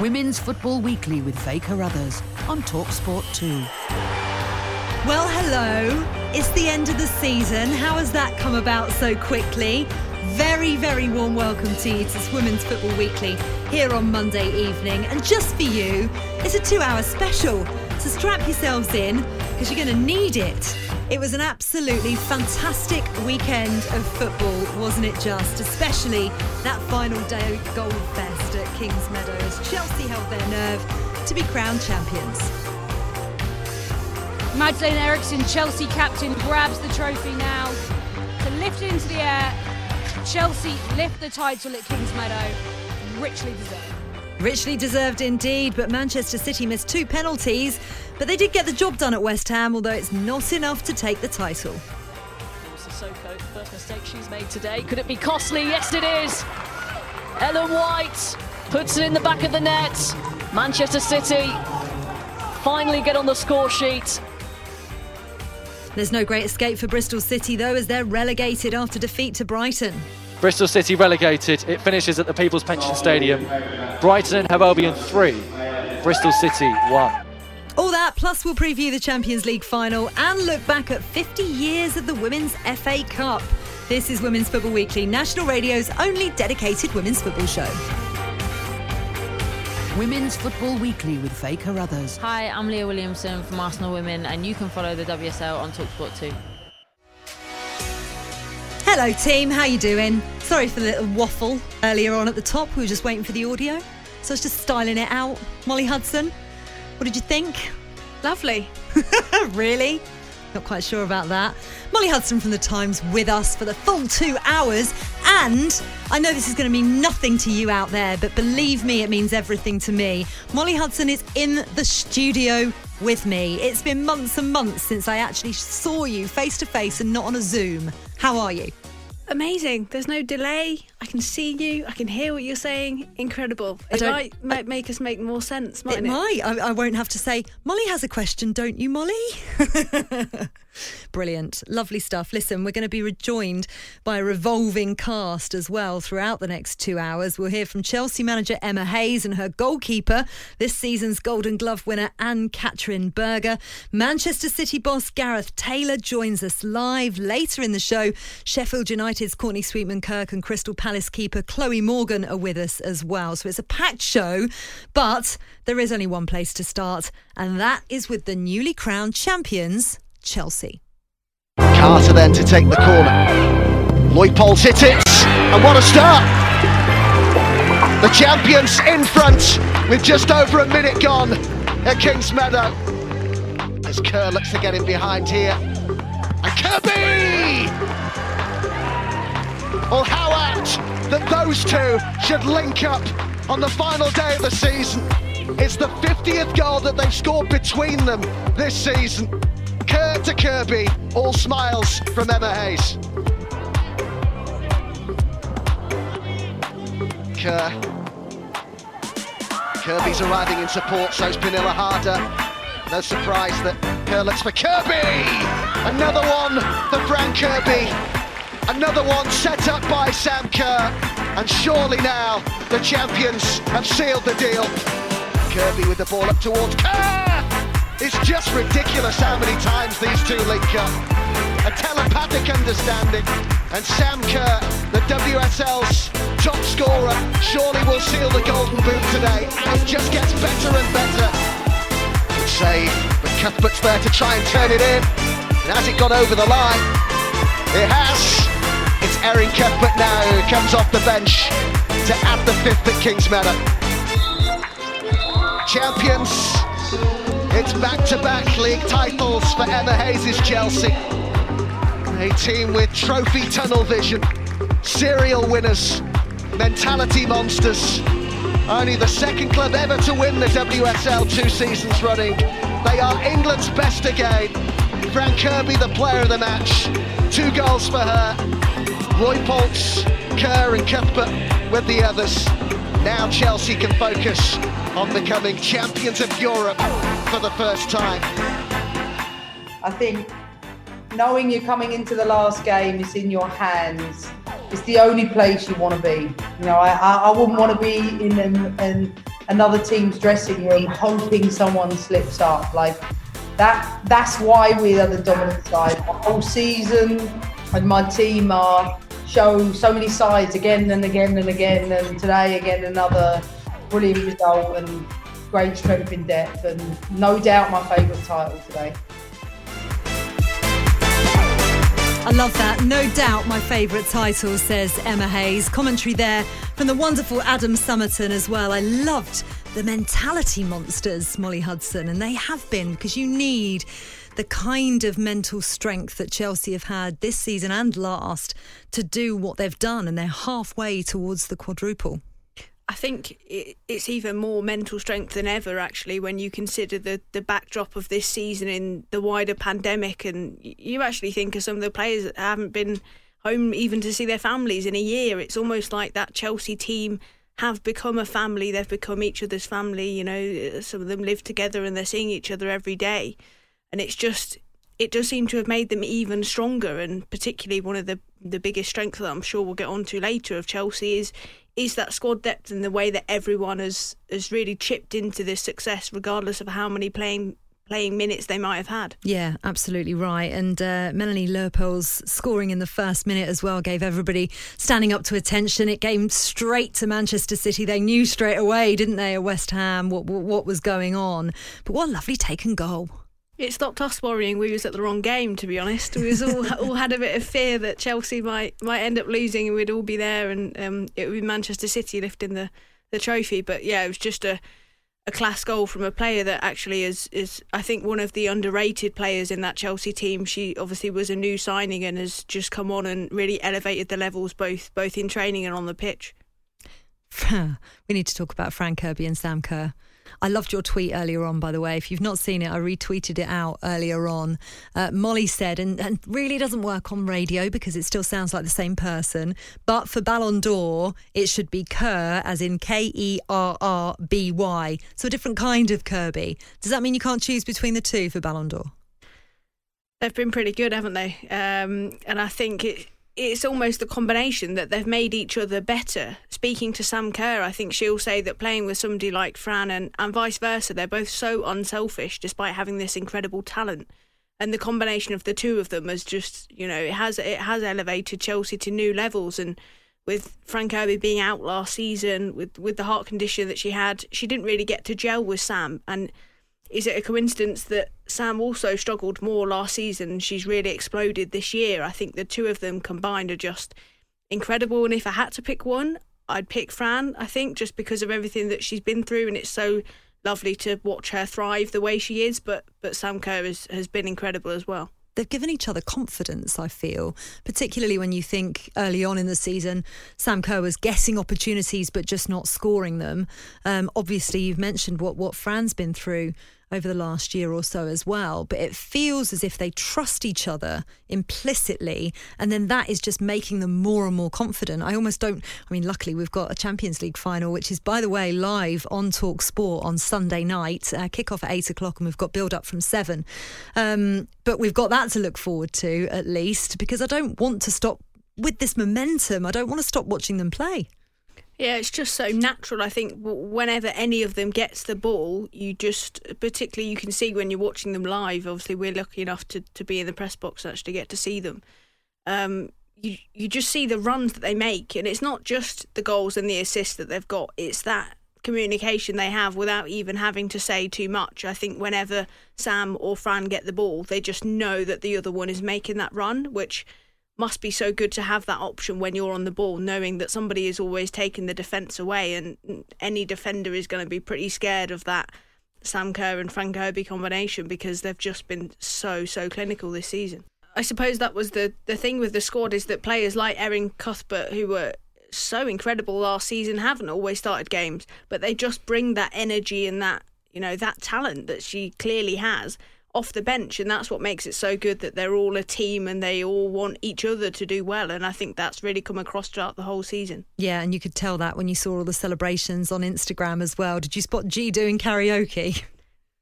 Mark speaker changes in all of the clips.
Speaker 1: Women's Football Weekly with Faye Carruthers on Talksport 2.
Speaker 2: Well, hello. It's the end of the season. How has that come about so quickly? Very, very warm welcome to you to Women's Football Weekly here on Monday evening. And just for you, it's a two hour special. So strap yourselves in because you're going to need it. It was an absolutely fantastic weekend of football, wasn't it just? Especially that final day goal fest at Kings Meadows. Chelsea held their nerve to be crowned champions.
Speaker 3: Magdalena Eriksson, Chelsea captain, grabs the trophy now to lift it into the air. Chelsea lift the title at Kingsmeadow. Richly deserved.
Speaker 2: Richly deserved indeed, but Manchester City missed two penalties. But they did get the job done at West Ham, although it's not enough to take the title.
Speaker 4: Sissoko, first mistake she's made today. Could it be costly? Yes, it is. Ellen White puts it in the back of the net. Manchester City finally get on the score sheet.
Speaker 2: There's no great escape for Bristol City, though, as they're relegated after defeat to Brighton.
Speaker 5: Bristol City relegated. It finishes at the People's Pension Stadium. Brighton have Albion 3, Bristol City 1.
Speaker 2: All that, plus we'll preview the Champions League final and look back at 50 years of the Women's FA Cup. This is Women's Football Weekly, National Radio's only dedicated women's football show.
Speaker 1: Women's Football Weekly with Faye Carruthers.
Speaker 6: Hi, I'm Leah Williamson from Arsenal Women, and you can follow the WSL on Talksport 2.
Speaker 2: Hello, team. How you doing? Sorry for the little waffle earlier on at the top. We were just waiting for the audio, so I was just styling it out. Molly Hudson, what did you think?
Speaker 3: Lovely.
Speaker 2: really? Not quite sure about that. Molly Hudson from The Times with us for the full two hours. And I know this is going to mean nothing to you out there, but believe me, it means everything to me. Molly Hudson is in the studio with me. It's been months and months since I actually saw you face to face and not on a Zoom. How are you?
Speaker 3: Amazing. There's no delay. I can see you. I can hear what you're saying. Incredible. It might, might make us make more sense, mightn't
Speaker 2: it
Speaker 3: it?
Speaker 2: might. I, I won't have to say, Molly has a question, don't you, Molly? Brilliant. Lovely stuff. Listen, we're going to be rejoined by a revolving cast as well throughout the next two hours. We'll hear from Chelsea manager Emma Hayes and her goalkeeper, this season's Golden Glove winner Ann-Katrin Berger. Manchester City boss Gareth Taylor joins us live later in the show. Sheffield United's Courtney Sweetman Kirk and Crystal Palace keeper Chloe Morgan are with us as well. So it's a packed show, but there is only one place to start, and that is with the newly crowned champions, Chelsea.
Speaker 7: Carter then to take the corner. Lloyd hit it, and what a start! The champions in front with just over a minute gone at Kingsmeadow. As Kerr looks to get in behind here. And Kirby! Or how apt that those two should link up on the final day of the season. It's the 50th goal that they've scored between them this season. Kerr to Kirby, all smiles from Emma Hayes. Kerr. Kirby's arriving in support, so's Pernille Harder. No surprise that Kerr looks for Kirby! Another one for Fran Kirby. Another one set up by Sam Kerr. And surely now the champions have sealed the deal. Kirby with the ball up towards Kerr! It's just ridiculous how many times these two link up. A telepathic understanding. And Sam Kerr, the WSL's top scorer, surely will seal the golden boot today. And it just gets better and better. Good save, but Cuthbert's there to try and turn it in. And has it got over the line? It has. It's Erin Cuthbert now who comes off the bench to add the fifth at Kings Kingsmeadow. Champions, it's back-to-back league titles for Emma Hayes' Chelsea. A team with trophy tunnel vision, serial winners, mentality monsters. Only the second club ever to win the WSL two seasons running. They are England's best again. Fran Kirby, the player of the match. Two goals for her. Roy Poltz, Kerr and Cuthbert with the others. Now Chelsea can focus on becoming champions of Europe for the first time.
Speaker 8: I think knowing you're coming into the last game is in your hands. It's the only place you want to be. You know, I, I wouldn't want to be in an, an, another team's dressing room hoping someone slips up. Like that. That's why we are the dominant side. The whole season, and my team are show so many sides again and again and again. And today again another brilliant result and great strength in depth. And no doubt my favourite title today.
Speaker 2: I love that. No doubt my favourite title, says Emma Hayes. Commentary there from the wonderful Adam Summerton as well. I loved the mentality monsters, Molly Hudson, and they have been because you need the kind of mental strength that Chelsea have had this season and last to do what they've done, and they're halfway towards the quadruple.
Speaker 9: I think it's even more mental strength than ever, actually, when you consider the, the backdrop of this season in the wider pandemic. And you actually think of some of the players that haven't been home even to see their families in a year. It's almost like that Chelsea team have become a family. They've become each other's family. You know, some of them live together and they're seeing each other every day. And it's just, it does seem to have made them even stronger. And particularly one of the, the biggest strengths that I'm sure we'll get onto later of Chelsea is is that squad depth and the way that everyone has has really chipped into this success, regardless of how many playing playing minutes they might have had.
Speaker 2: Yeah, absolutely right. And uh, Melanie Leupolz's scoring in the first minute as well gave everybody standing up to attention. It came straight to Manchester City. They knew straight away, didn't they, at West Ham, what, what was going on. But what a lovely taken goal.
Speaker 9: It stopped us worrying we was at the wrong game. To be honest, we was all all had a bit of fear that Chelsea might might end up losing and we'd all be there, and um, it would be Manchester City lifting the, the trophy. But yeah, it was just a a class goal from a player that actually is is I think one of the underrated players in that Chelsea team. She obviously was a new signing and has just come on and really elevated the levels both both in training and on the pitch.
Speaker 2: we need to talk about Fran Kirby and Sam Kerr. I loved your tweet earlier on, by the way. If you've not seen it, I retweeted it out earlier on. Uh, Molly said, and, and really doesn't work on radio because it still sounds like the same person, but for Ballon d'Or, it should be Kerr, as in K E R R B Y. So a different kind of Kirby. Does that mean you can't choose between the two for Ballon d'Or?
Speaker 9: They've been pretty good, haven't they? Um, and I think it it's almost a combination that they've made each other better. Speaking to Sam Kerr, I think she'll say that playing with somebody like Fran and, and vice versa, they're both so unselfish despite having this incredible talent. And the combination of the two of them has just, you know, it has it has elevated Chelsea to new levels. And with Fran Kirby being out last season with with the heart condition that she had, she didn't really get to gel with Sam. And is it a coincidence that Sam also struggled more last season? She's really exploded this year. I think the two of them combined are just incredible. And if I had to pick one, I'd pick Fran, I think, just because of everything that she's been through. And it's so lovely to watch her thrive the way she is. But, but Sam Kerr has, has been incredible as well.
Speaker 2: they've given each other confidence. I feel, particularly when you think early on in the season, Sam Kerr was guessing opportunities but just not scoring them. Um, obviously, you've mentioned what what Fran's been through over the last year or so as well. But it feels as if they trust each other implicitly, and then that is just making them more and more confident. I almost don't. I mean, luckily we've got a Champions League final, which is, by the way, live on Talk Sport on Sunday night. Uh, kick off at eight o'clock, and we've got build up from seven. Um, but we've got that to look forward to at least, because I don't want to stop with this momentum. I don't want to stop watching them play.
Speaker 9: Yeah, it's just so natural. I think whenever any of them gets the ball, you just, particularly, you can see when you're watching them live. Obviously, we're lucky enough to, to be in the press box and actually get to see them. Um, you you just see the runs that they make, and it's not just the goals and the assists that they've got. It's that communication they have without even having to say too much. I think whenever Sam or Fran get the ball, they just know that the other one is making that run, which must be so good to have that option when you're on the ball, knowing that somebody is always taking the defence away, and any defender is going to be pretty scared of that Sam Kerr and Fran Kirby combination because they've just been so so clinical this season. I suppose that was the the thing with the squad is that players like Erin Cuthbert, who were so incredible last season, haven't always started games, but they just bring that energy and that you know that talent that she clearly has off the bench, and that's what makes it so good that they're all a team and they all want each other to do well. And I think that's really come across throughout the whole season.
Speaker 2: Yeah, and you could tell that when you saw all the celebrations on Instagram as well. Did you spot Ji doing karaoke?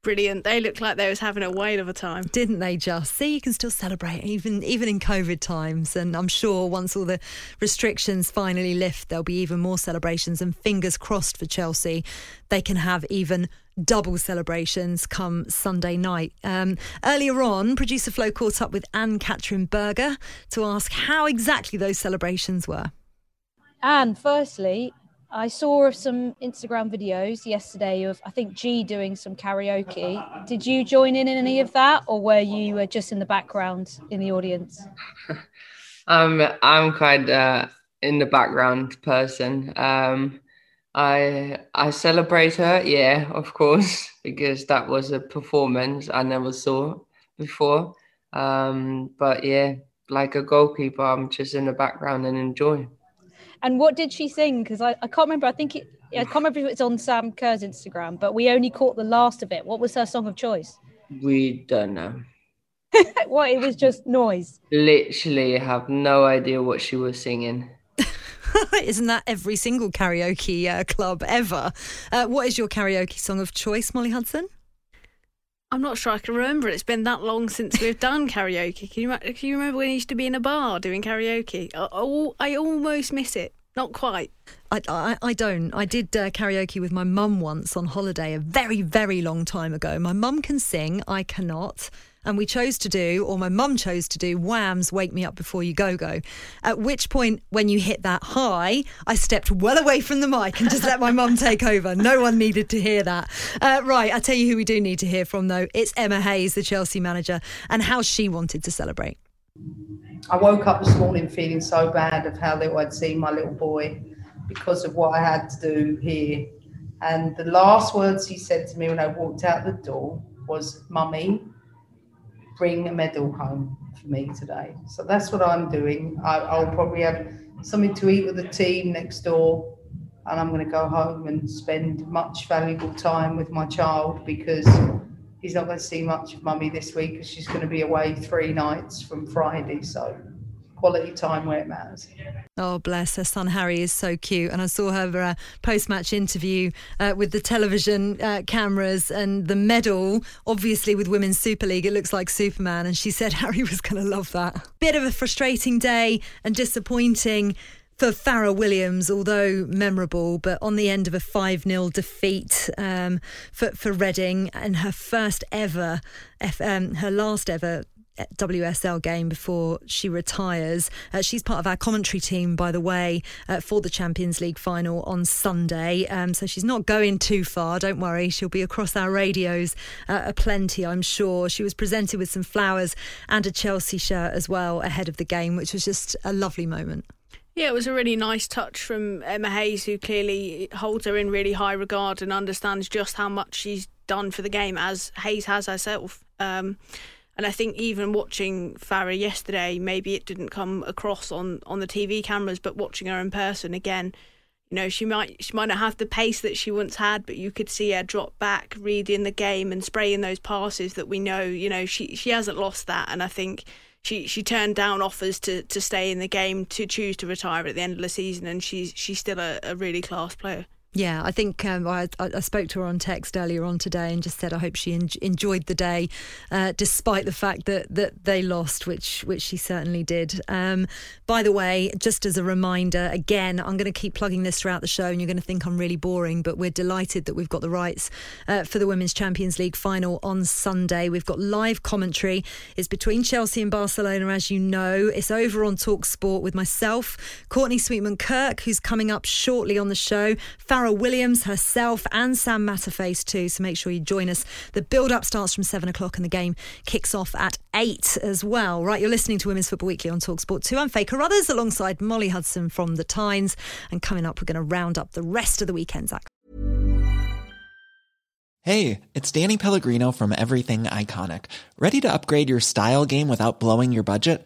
Speaker 9: brilliant. They looked like they was having a whale of a time.
Speaker 2: Didn't they just? See, you can still celebrate even even in COVID times. And I'm sure once all the restrictions finally lift, there'll be even more celebrations. And fingers crossed for Chelsea, they can have even double celebrations come Sunday night. Um, earlier on, producer Flo caught up with Ann-Katrin Berger to ask how exactly those celebrations were.
Speaker 3: Ann, firstly, I saw some Instagram videos yesterday of I think Ji doing some karaoke. Did you join in in any of that, or were you uh, just in the background in the audience?
Speaker 10: um, I'm quite uh, in the background person. Um, I I celebrate her, yeah, of course, because that was a performance I never saw before. Um, but yeah, like a goalkeeper, I'm just in the background and enjoy.
Speaker 3: And what did she sing? Because I, I can't remember. I think it, I can't remember if it's on Sam Kerr's Instagram, but we only caught the last of it. What was her song of choice?
Speaker 10: We don't know.
Speaker 3: what? It was just noise.
Speaker 10: Literally, have no idea what she was singing.
Speaker 2: Isn't that every single karaoke uh, club ever? Uh, what is your karaoke song of choice, Molly Hudson?
Speaker 9: I'm not sure I can remember. It's been that long since we've done karaoke. Can you, can you remember when you used to be in a bar doing karaoke? I, I, I almost miss it. Not quite.
Speaker 2: I, I, I don't. I did uh, karaoke with my mum once on holiday a very, very long time ago. My mum can sing, I cannot and we chose to do, or my mum chose to do, Wham's Wake Me Up Before You Go Go. At which point, when you hit that high, I stepped well away from the mic and just let my mum take over. No one needed to hear that. Uh, right, I tell you who we do need to hear from, though. It's Emma Hayes, the Chelsea manager, and how she wanted to celebrate.
Speaker 8: I woke up this morning feeling so bad of how little I'd seen my little boy because of what I had to do here. And the last words he said to me when I walked out the door was, Mummy, bring a medal home for me today. So that's what I'm doing. I, will probably have something to eat with the team next door, and I'm going to go home and spend much valuable time with my child because he's not going to see much of mummy this week because she's going to be away three nights from Friday. So quality time where it matters.
Speaker 2: Oh, bless. Her son Harry is so cute. And I saw her uh, post match interview uh, with the television uh, cameras and the medal, obviously with Women's Super League. It looks like Superman. And she said Harry was going to love that. Bit of a frustrating day and disappointing for Fara Williams, although memorable, but on the end of a 5 0 defeat um, for, for Reading and her first ever, um, her last ever WSL game before she retires. Uh, she's part of our commentary team, by the way, uh, for the Champions League final on Sunday. Um, so she's not going too far. Don't worry. She'll be across our radios uh, a plenty, I'm sure. She was presented with some flowers and a Chelsea shirt as well ahead of the game, which was just a lovely moment.
Speaker 9: Yeah, it was a really nice touch from Emma Hayes, who clearly holds her in really high regard and understands just how much she's done for the game, as Hayes has herself. Um, And I think even watching Fara yesterday, maybe it didn't come across on, on the TV cameras, but watching her in person again, you know, she might she might not have the pace that she once had, but you could see her drop back, reading the game and spraying those passes that we know, you know, she she hasn't lost that. And I think she she turned down offers to, to stay in the game to choose to retire at the end of the season, and she's she's still a, a really class player.
Speaker 2: Yeah, I think um, I, I, spoke to her on text earlier on today and just said I hope she en- enjoyed the day, uh, despite the fact that, that they lost, which which she certainly did. Um, by the way, just as a reminder, again, I'm going to keep plugging this throughout the show, and you're going to think I'm really boring, but we're delighted that we've got the rights uh, for the Women's Champions League final on Sunday. We've got live commentary. It's between Chelsea and Barcelona, as you know. It's over on Talk Sport with myself, Courtney Sweetman Kirk, who's coming up shortly on the show. Williams herself and Sam Matterface too. So make sure you join us. The build up starts from seven o'clock and the game kicks off at eight as well. Right, you're listening to Women's Football Weekly on Talksport 2. I'm Faye Carruthers alongside Molly Hudson from The Times. And coming up, we're going to round up the rest of the weekend, Zach.
Speaker 11: Hey, it's Danny Pellegrino from Everything Iconic. Ready to upgrade your style game without blowing your budget?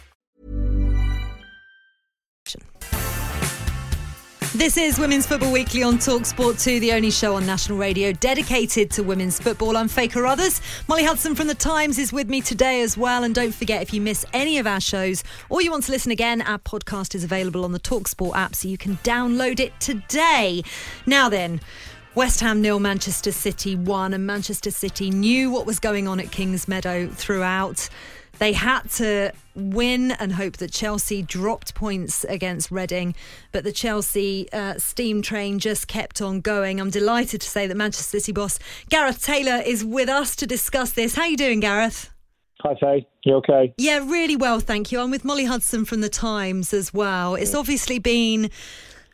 Speaker 2: This is Women's Football Weekly on Talksport 2, the only show on national radio dedicated to women's football. I'm Faye Carruthers. Molly Hudson from The Times is with me today as well. And don't forget, if you miss any of our shows or you want to listen again, our podcast is available on the Talksport app, so you can download it today. Now then, West Ham nil, Manchester City one, and Manchester City knew what was going on at Kingsmeadow throughout. They had to win and hope that Chelsea dropped points against Reading, but the Chelsea uh, steam train just kept on going. I'm delighted to say that Manchester City boss Gareth Taylor is with us to discuss this. How are you doing, Gareth?
Speaker 12: Hi, Faye. You okay?
Speaker 2: Yeah, really well, thank you. I'm with Molly Hudson from The Times as well. It's obviously been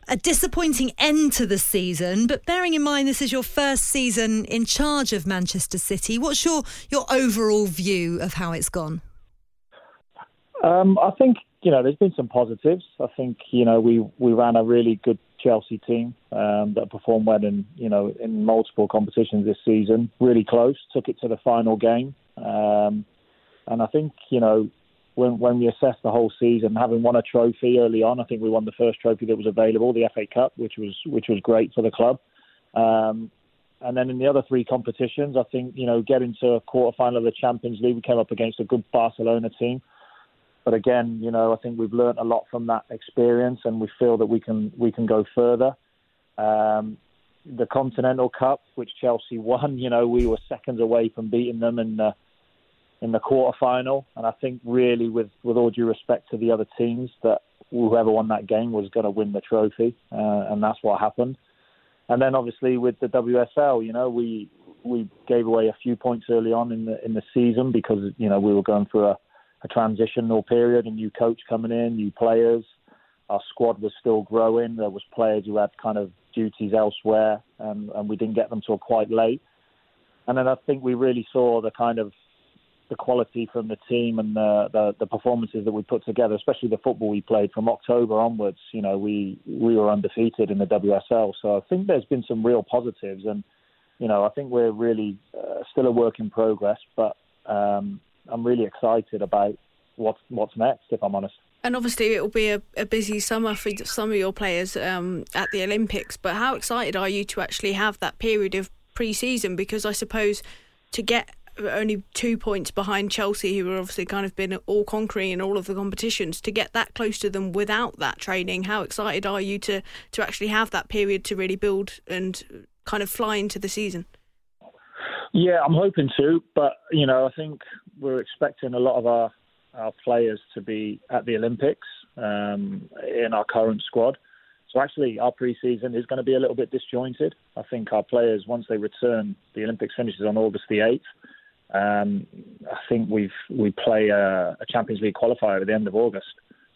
Speaker 2: a disappointing end to the season, but bearing in mind this is your first season in charge of Manchester City, what's your, your overall view of how it's gone?
Speaker 12: Um, I think you know there's been some positives. I think you know we we ran a really good Chelsea team um, that performed well in you know in multiple competitions this season. Really close, took it to the final game, um, and I think you know when when we assess the whole season, having won a trophy early on, I think we won the first trophy that was available, the FA Cup, which was which was great for the club. Um, and then in the other three competitions, I think you know getting to a quarter final of the Champions League, we came up against a good Barcelona team. But again, you know, I think we've learned a lot from that experience, and we feel that we can we can go further. Um, the Continental Cup, which Chelsea won, you know, we were seconds away from beating them in the in the quarter final, and I think really, with with all due respect to the other teams, that whoever won that game was going to win the trophy, uh, and that's what happened. And then obviously with the WSL, you know, we we gave away a few points early on in the in the season because you know we were going through a a transitional period, a new coach coming in, new players. Our squad was still growing. There was players who had kind of duties elsewhere, and, and we didn't get them till quite late. And then I think we really saw the kind of the quality from the team and the, the, the performances that we put together, especially the football we played from October onwards. You know, we we were undefeated in the WSL, so I think there's been some real positives, and you know, I think we're really uh, still a work in progress, but um, I'm really excited about what's what's next. If I'm honest.
Speaker 9: And obviously, it will be a, a, busy summer for some of your players um, at the Olympics. But how excited are you to actually have that period of pre-season? Because I suppose to get only two points behind Chelsea, who have obviously kind of been all conquering in all of the competitions, to get that close to them without that training, how excited are you to to actually have that period to really build and kind of fly into the season?
Speaker 12: Yeah, I'm hoping to, but you know, I think we're expecting a lot of our our players to be at the Olympics um, in our current squad. So actually, our pre-season is going to be a little bit disjointed. I think our players, once they return, the Olympics finishes on August the eighth. Um, I think we've we play a, a, Champions League qualifier at the end of August.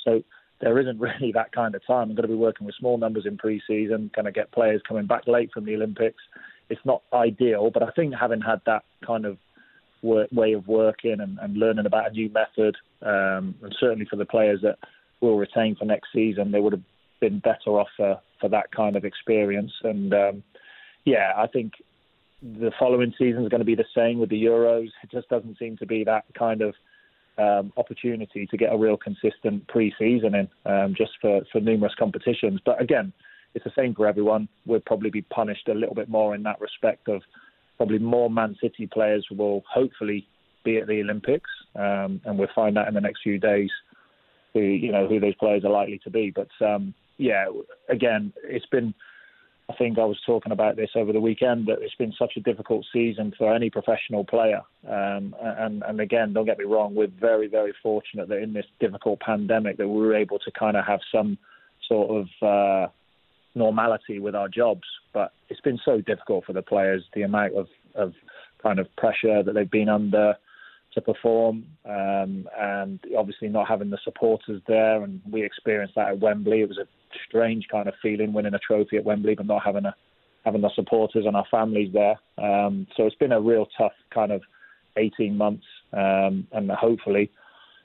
Speaker 12: So there isn't really that kind of time. I'm going to be working with small numbers in pre-season, going to get players coming back late from the Olympics. It's not ideal, but I think having had that kind of work, way of working and, and, learning about a new method, um, and certainly for the players that we'll retain for next season, they would have been better off for, for that kind of experience. And um, yeah, I think the following season is going to be the same with the Euros. It just doesn't seem to be that kind of um, opportunity to get a real consistent pre-season in, um, just for, for numerous competitions. But again, it's the same for everyone. We'll probably be punished a little bit more in that respect of probably more Man City players will hopefully be at the Olympics, um, and we'll find out in the next few days who you know who those players are likely to be. But um, yeah, again, it's been. I think I was talking about this over the weekend that it's been such a difficult season for any professional player. Um, and, and again, don't get me wrong, we're very, very fortunate that in this difficult pandemic that we were able to kind of have some sort of uh, normality with our jobs. But it's been so difficult for the players, the amount of, of kind of pressure that they've been under to perform, um, and obviously not having the supporters there. And we experienced that at Wembley. It was a strange kind of feeling winning a trophy at Wembley, but not having a having the supporters and our families there. Um, so it's been a real tough kind of 18 months, um, and hopefully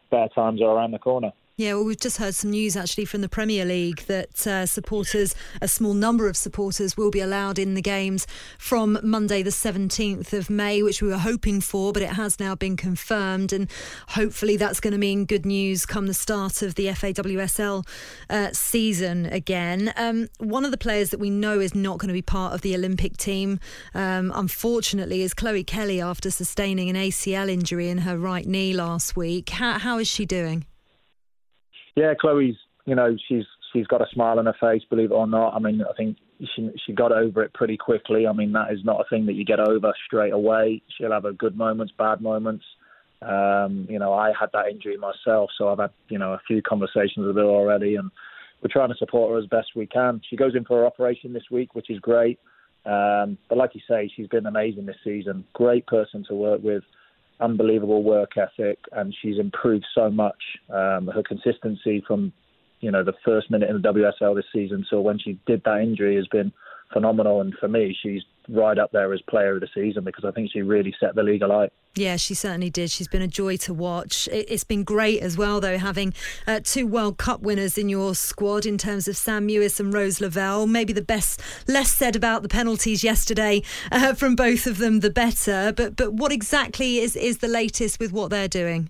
Speaker 12: better times are around the corner.
Speaker 2: Yeah, well, we've just heard some news actually from the Premier League that uh, supporters, a small number of supporters, will be allowed in the games from Monday, the 17th of May, which we were hoping for, but it has now been confirmed. And hopefully that's going to mean good news come the start of the FAWSL uh, season again. Um, one of the players that we know is not going to be part of the Olympic team, um, unfortunately, is Chloe Kelly after sustaining an ACL injury in her right knee last week. How, how is she doing?
Speaker 12: Yeah, Chloe's, you know, she's she's got a smile on her face, believe it or not. I mean, I think she she got over it pretty quickly. I mean, that is not a thing that you get over straight away. She'll have her good moments, bad moments. Um, you know, I had that injury myself, so I've had you know a few conversations with her already, and we're trying to support her as best we can. She goes in for her operation this week, which is great. Um, but like you say, she's been amazing this season. Great person to work with unbelievable work ethic, and she's improved so much. Um, her consistency from you know the first minute in the WSL this season till when she did that injury has been phenomenal. And for me, she's right up there as player of the season because I think she really set the league alight.
Speaker 2: Yeah, she certainly did. She's been a joy to watch. It's been great as well, though, having uh, two World Cup winners in your squad in terms of Sam Mewis and Rose Lavelle. Maybe the best, less said about the penalties yesterday uh, from both of them, the better. But but what exactly is is the latest with what they're doing?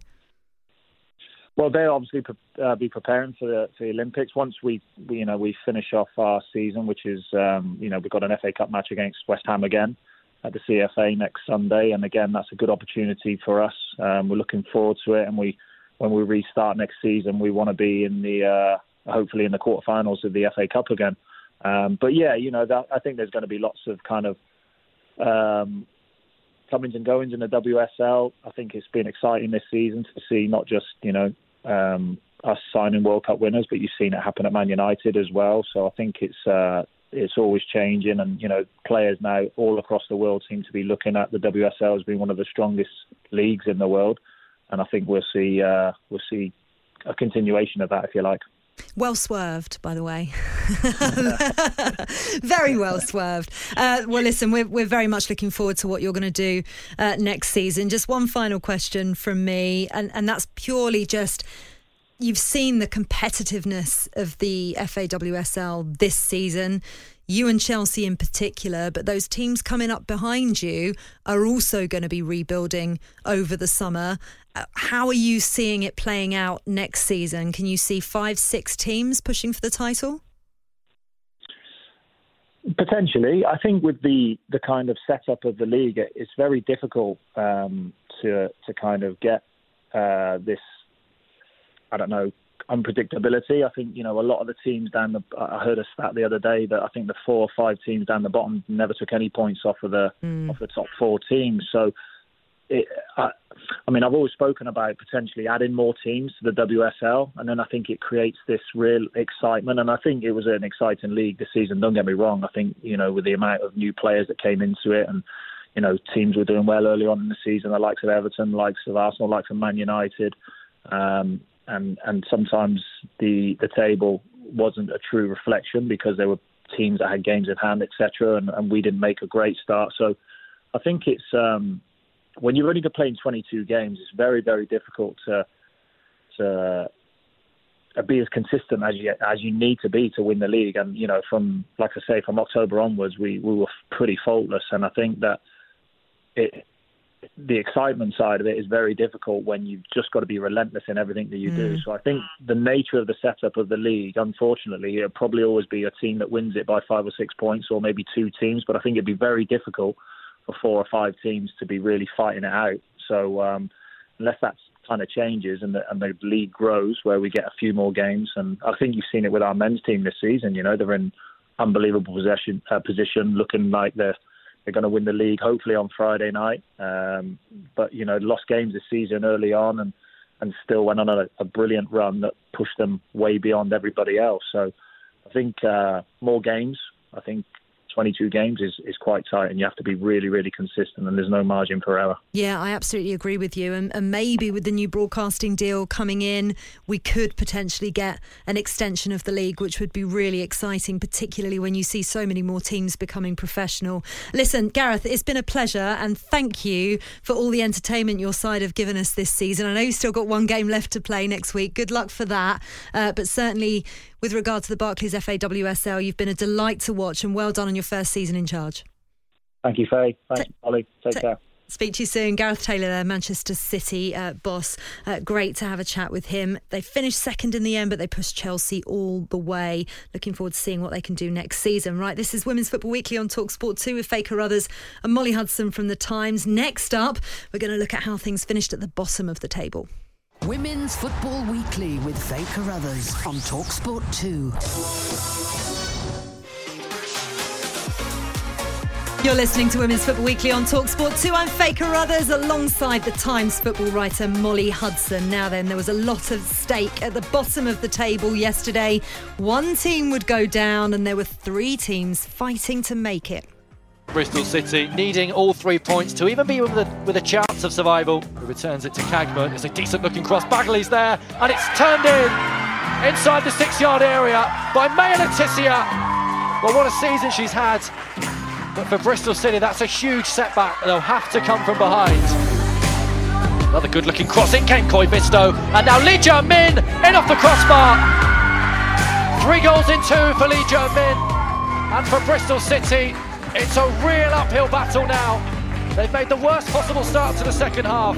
Speaker 12: Well, they'll obviously uh, be preparing for the, for the Olympics once we, we, you know, we finish off our season, which is, um, you know, we've got an FA Cup match against West Ham again at the CFA next Sunday, and again, that's a good opportunity for us. Um, we're looking forward to it, and we, when we restart next season, we want to be in the, uh, hopefully in the quarterfinals of the FA Cup again. Um, but yeah, you know, that, I think there's going to be lots of kind of um, comings and goings in the WSL. I think it's been exciting this season to see not just you know um, us signing World Cup winners, but you've seen it happen at Man United as well. So I think it's uh, it's always changing, and you know players now all across the world seem to be looking at the WSL as being one of the strongest leagues in the world, and I think we'll see uh, we'll see a continuation of that if you like.
Speaker 2: Well swerved, by the way. very well swerved. Uh, well, listen, we're, we're very much looking forward to what you're going to do uh, next season. Just one final question from me, and, and that's purely just you've seen the competitiveness of the FAWSL this season you and Chelsea in particular, but those teams coming up behind you are also going to be rebuilding over the summer. Uh, how are you seeing it playing out next season? Can you see five, six teams pushing for the title?
Speaker 12: Potentially, I think with the the kind of setup of the league, it's very difficult um, to to kind of get uh, this. I don't know unpredictability. I think you know a lot of the teams down the. I heard a stat the other day that I think the four or five teams down the bottom never took any points off of the mm. off the top four teams. So, it, I, I mean, I've always spoken about potentially adding more teams to the WSL, and then I think it creates this real excitement. And I think it was an exciting league this season. Don't get me wrong. I think you know with the amount of new players that came into it and you know, teams were doing well early on in the season, the likes of Everton, the likes of Arsenal, the likes of Man United. Um, and and sometimes the the table wasn't a true reflection because there were teams that had games in hand, etc., and, and we didn't make a great start. So I think it's um, when you're only to playing 22 games, it's very very difficult to to uh, be as consistent as you as you need to be to win the league. And you know, from like I say, from October onwards, we we were pretty faultless, and I think that it the excitement side of it is very difficult when you've just got to be relentless in everything that you mm. do. So I think the nature of the setup of the league, unfortunately, it'll probably always be a team that wins it by five or six points, or maybe two teams. But I think it'd be very difficult for four or five teams to be really fighting it out. So um, unless that kind of changes and the, and the league grows, where we get a few more games, and I think you've seen it with our men's team this season. You know, they're in unbelievable possession uh, position, looking like they're they're going to win the league hopefully on Friday night. Um, but you know, lost games this season early on, and and still went on a, a brilliant run that pushed them way beyond everybody else. So I think uh, more games. I think 22 games is, is quite tight and you have to be really, really consistent and there's no margin for error.
Speaker 2: Yeah, I absolutely agree with you. And, and maybe with the new broadcasting deal coming in, we could potentially get an extension of the league, which would be really exciting, particularly when you see so many more teams becoming professional. Listen, Gareth, it's been a pleasure and thank you for all the entertainment your side have given us this season. I know you've still got one game left to play next week. Good luck for that. Uh, but certainly, with regard to the Barclays FAWSL. You've been a delight to watch and well done on your first season in charge.
Speaker 12: Thank you, Faye. Thanks, Ollie. Take
Speaker 2: t-
Speaker 12: care.
Speaker 2: Speak to you soon. Gareth Taylor, there, Manchester City uh, boss. Uh, great to have a chat with him. They finished second in the end, but they pushed Chelsea all the way. Looking forward to seeing what they can do next season. Right, this is Women's Football Weekly on Talk Sport 2 with Faye Carruthers and Molly Hudson from The Times. Next up, we're going to look at how things finished at the bottom of the table.
Speaker 1: Women's Football Weekly with Faye Carruthers on Talksport 2.
Speaker 2: You're listening to Women's Football Weekly on Talksport 2. I'm Faye Carruthers alongside the Times football writer Molly Hudson. Now then, there was a lot of stake at the bottom of the table yesterday. One team would go down and there were three teams fighting to make it.
Speaker 5: Bristol City needing all three points to even be with a, with a chance of survival. He returns it to Kaagman. It's a decent looking cross. Bagley's there and it's turned in inside the six yard area by Maya Le Tissier. Well, what a season she's had. But for Bristol City, that's a huge setback. They'll have to come from behind. Another good looking cross. In came Koi Bisto. And now Lee Min in off the crossbar. Three goals in two for Lee Min. And for Bristol City, it's a real uphill battle now. They've made the worst possible start to the second half.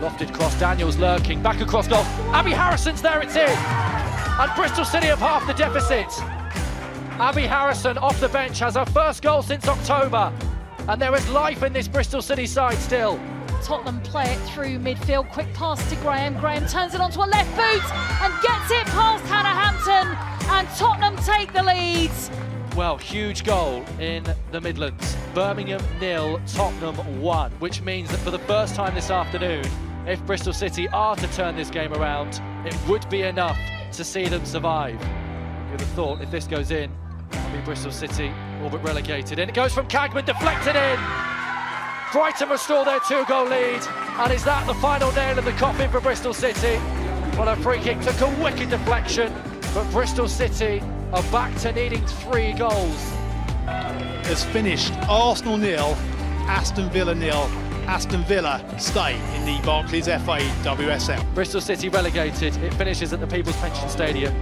Speaker 5: Lofted cross, Daniels lurking, back across goal. Abi Harrison's there, it's in. And Bristol City have half the deficit. Abi Harrison off the bench has her first goal since October. And there is life in this Bristol City side still.
Speaker 3: Tottenham play it through midfield. Quick pass to Graham. Graham turns it onto a left boot and gets it past Hannah Hampton. And Tottenham take the lead
Speaker 5: well, huge goal in the Midlands. Birmingham nil, Tottenham one, which means that for the first time this afternoon, if Bristol City are to turn this game around, it would be enough to see them survive. You'd have thought if this goes in, it'll be Bristol City all but relegated. And it goes from Kaagman, deflected in. Brighton restore their two-goal lead, and is that the final nail in the coffin for Bristol City? on a free kick, took a wicked deflection, but Bristol City are back to needing three goals.
Speaker 13: Has finished Arsenal nil, Aston Villa nil. Aston Villa stay in the Barclays FA WSL.
Speaker 5: Bristol City relegated. It finishes at the People's Pension Stadium.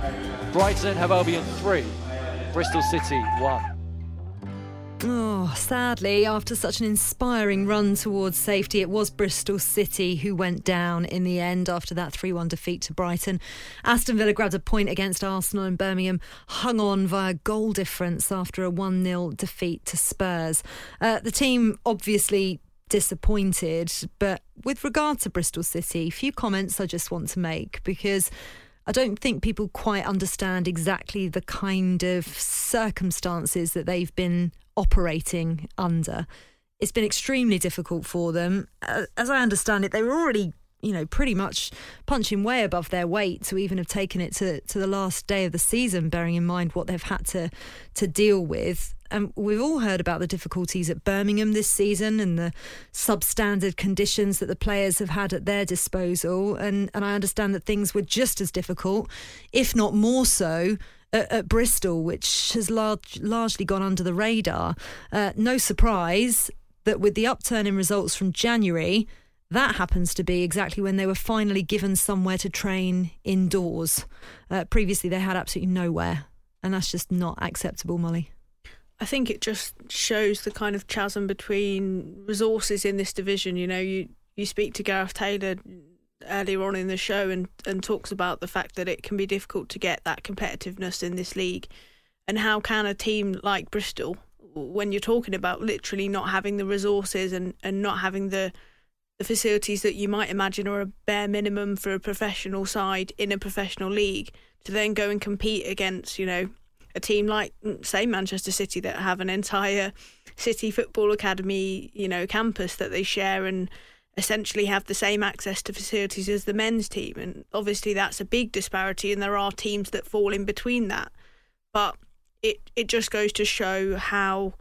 Speaker 5: Brighton have Albion 3, Bristol City 1.
Speaker 2: Oh, sadly, after such an inspiring run towards safety, it was Bristol City who went down in the end after that 3 1 defeat to Brighton. Aston Villa grabbed a point against Arsenal and Birmingham hung on via goal difference after a 1 0 defeat to Spurs. Uh, the team obviously disappointed, but with regard to Bristol City, a few comments I just want to make because. I don't think people quite understand exactly the kind of circumstances that they've been operating under. It's been extremely difficult for them. As I understand it, they were already, you know, pretty much punching way above their weight to even have taken it to, to the last day of the season, bearing in mind what they've had to to deal with. And we've all heard about the difficulties at Birmingham this season and the substandard conditions that the players have had at their disposal. And, and I understand that things were just as difficult, if not more so, at, at Bristol, which has large, largely gone under the radar. Uh, no surprise that with the upturn in results from January, that happens to be exactly when they were finally given somewhere to train indoors. Uh, previously, they had absolutely nowhere, and that's just not acceptable, Molly.
Speaker 9: I think it just shows the kind of chasm between resources in this division. You know, you, you speak to Gareth Taylor earlier on in the show and, and talks about the fact that it can be difficult to get that competitiveness in this league. And how can a team like Bristol, when you're talking about literally not having the resources and, and not having the the facilities that you might imagine are a bare minimum for a professional side in a professional league, to then go and compete against, you know, a team like say Manchester City that have an entire City Football Academy, you know, campus that they share and essentially have the same access to facilities as the men's team and obviously that's a big disparity and there are teams that fall in between that. But it it just goes to show how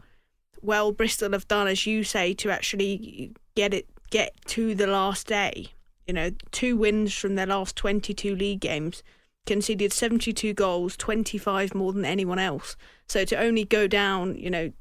Speaker 9: well Bristol have done as you say to actually get it get to the last day. You know, two wins from their last 22 league games conceded 72 goals, 25 more than anyone else. So to only go down, you know,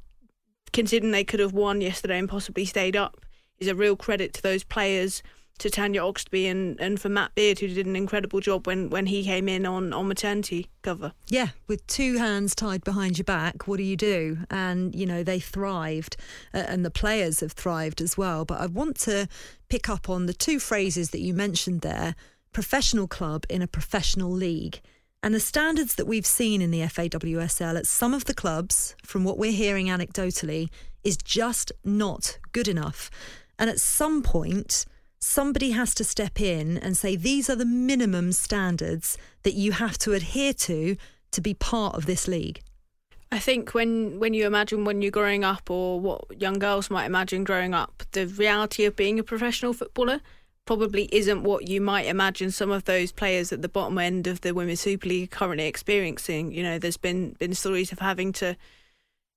Speaker 9: considering they could have won yesterday and possibly stayed up, is a real credit to those players, to Tanya Oxtoby and, and for Matt Beard, who did an incredible job when, when he came in on, on maternity cover.
Speaker 2: Yeah, with two hands tied behind your back, what do you do? And, you know, they thrived uh, and the players have thrived as well. But I want to pick up on the two phrases that you mentioned there professional club in a professional league. And the standards that we've seen in the FAWSL at some of the clubs, from what we're hearing anecdotally, is just not good enough. And at some point, somebody has to step in and say, these are the minimum standards that you have to adhere to to be part of this league.
Speaker 9: I think when, when you imagine when you're growing up, or what young girls might imagine growing up, the reality of being a professional footballer probably isn't what you might imagine some of those players at the bottom end of the Women's Super League currently experiencing. You know, there's been been stories of having to,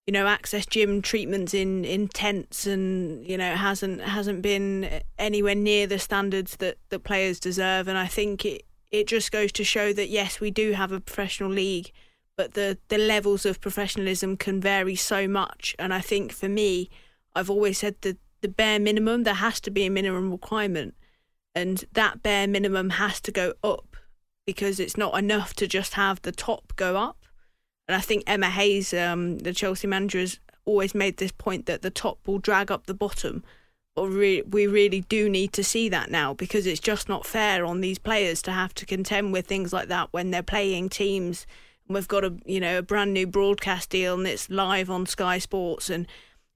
Speaker 9: you know, access gym treatments in, in tents, and you know, hasn't hasn't been anywhere near the standards that, that players deserve. And I think it it just goes to show that yes, we do have a professional league, but the the levels of professionalism can vary so much. And I think for me, I've always said that the bare minimum there has to be a minimum requirement and that bare minimum has to go up because it's not enough to just have the top go up. And I think Emma Hayes, um, the Chelsea manager, has always made this point that the top will drag up the bottom. But re- we really do need to see that now because it's just not fair on these players to have to contend with things like that when they're playing teams. We've got a you know a brand new broadcast deal and it's live on Sky Sports and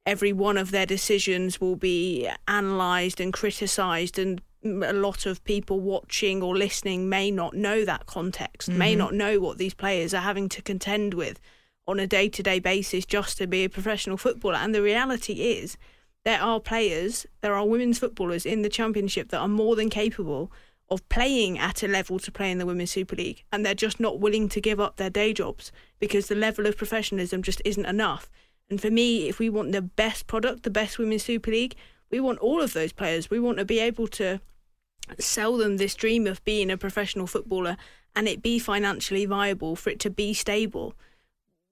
Speaker 9: every one of their decisions will be analysed and criticised and a lot of people watching or listening may not know that context, mm-hmm. may not know what these players are having to contend with on a day to day basis just to be a professional footballer. And the reality is, there are players, there are women's footballers in the championship that are more than capable of playing at a level to play in the Women's Super League, and they're just not willing to give up their day jobs because the level of professionalism just isn't enough. And for me, if we want the best product, the best Women's Super League, we want all of those players. We want to be able to sell them this dream of being a professional footballer and it be financially viable for it to be stable.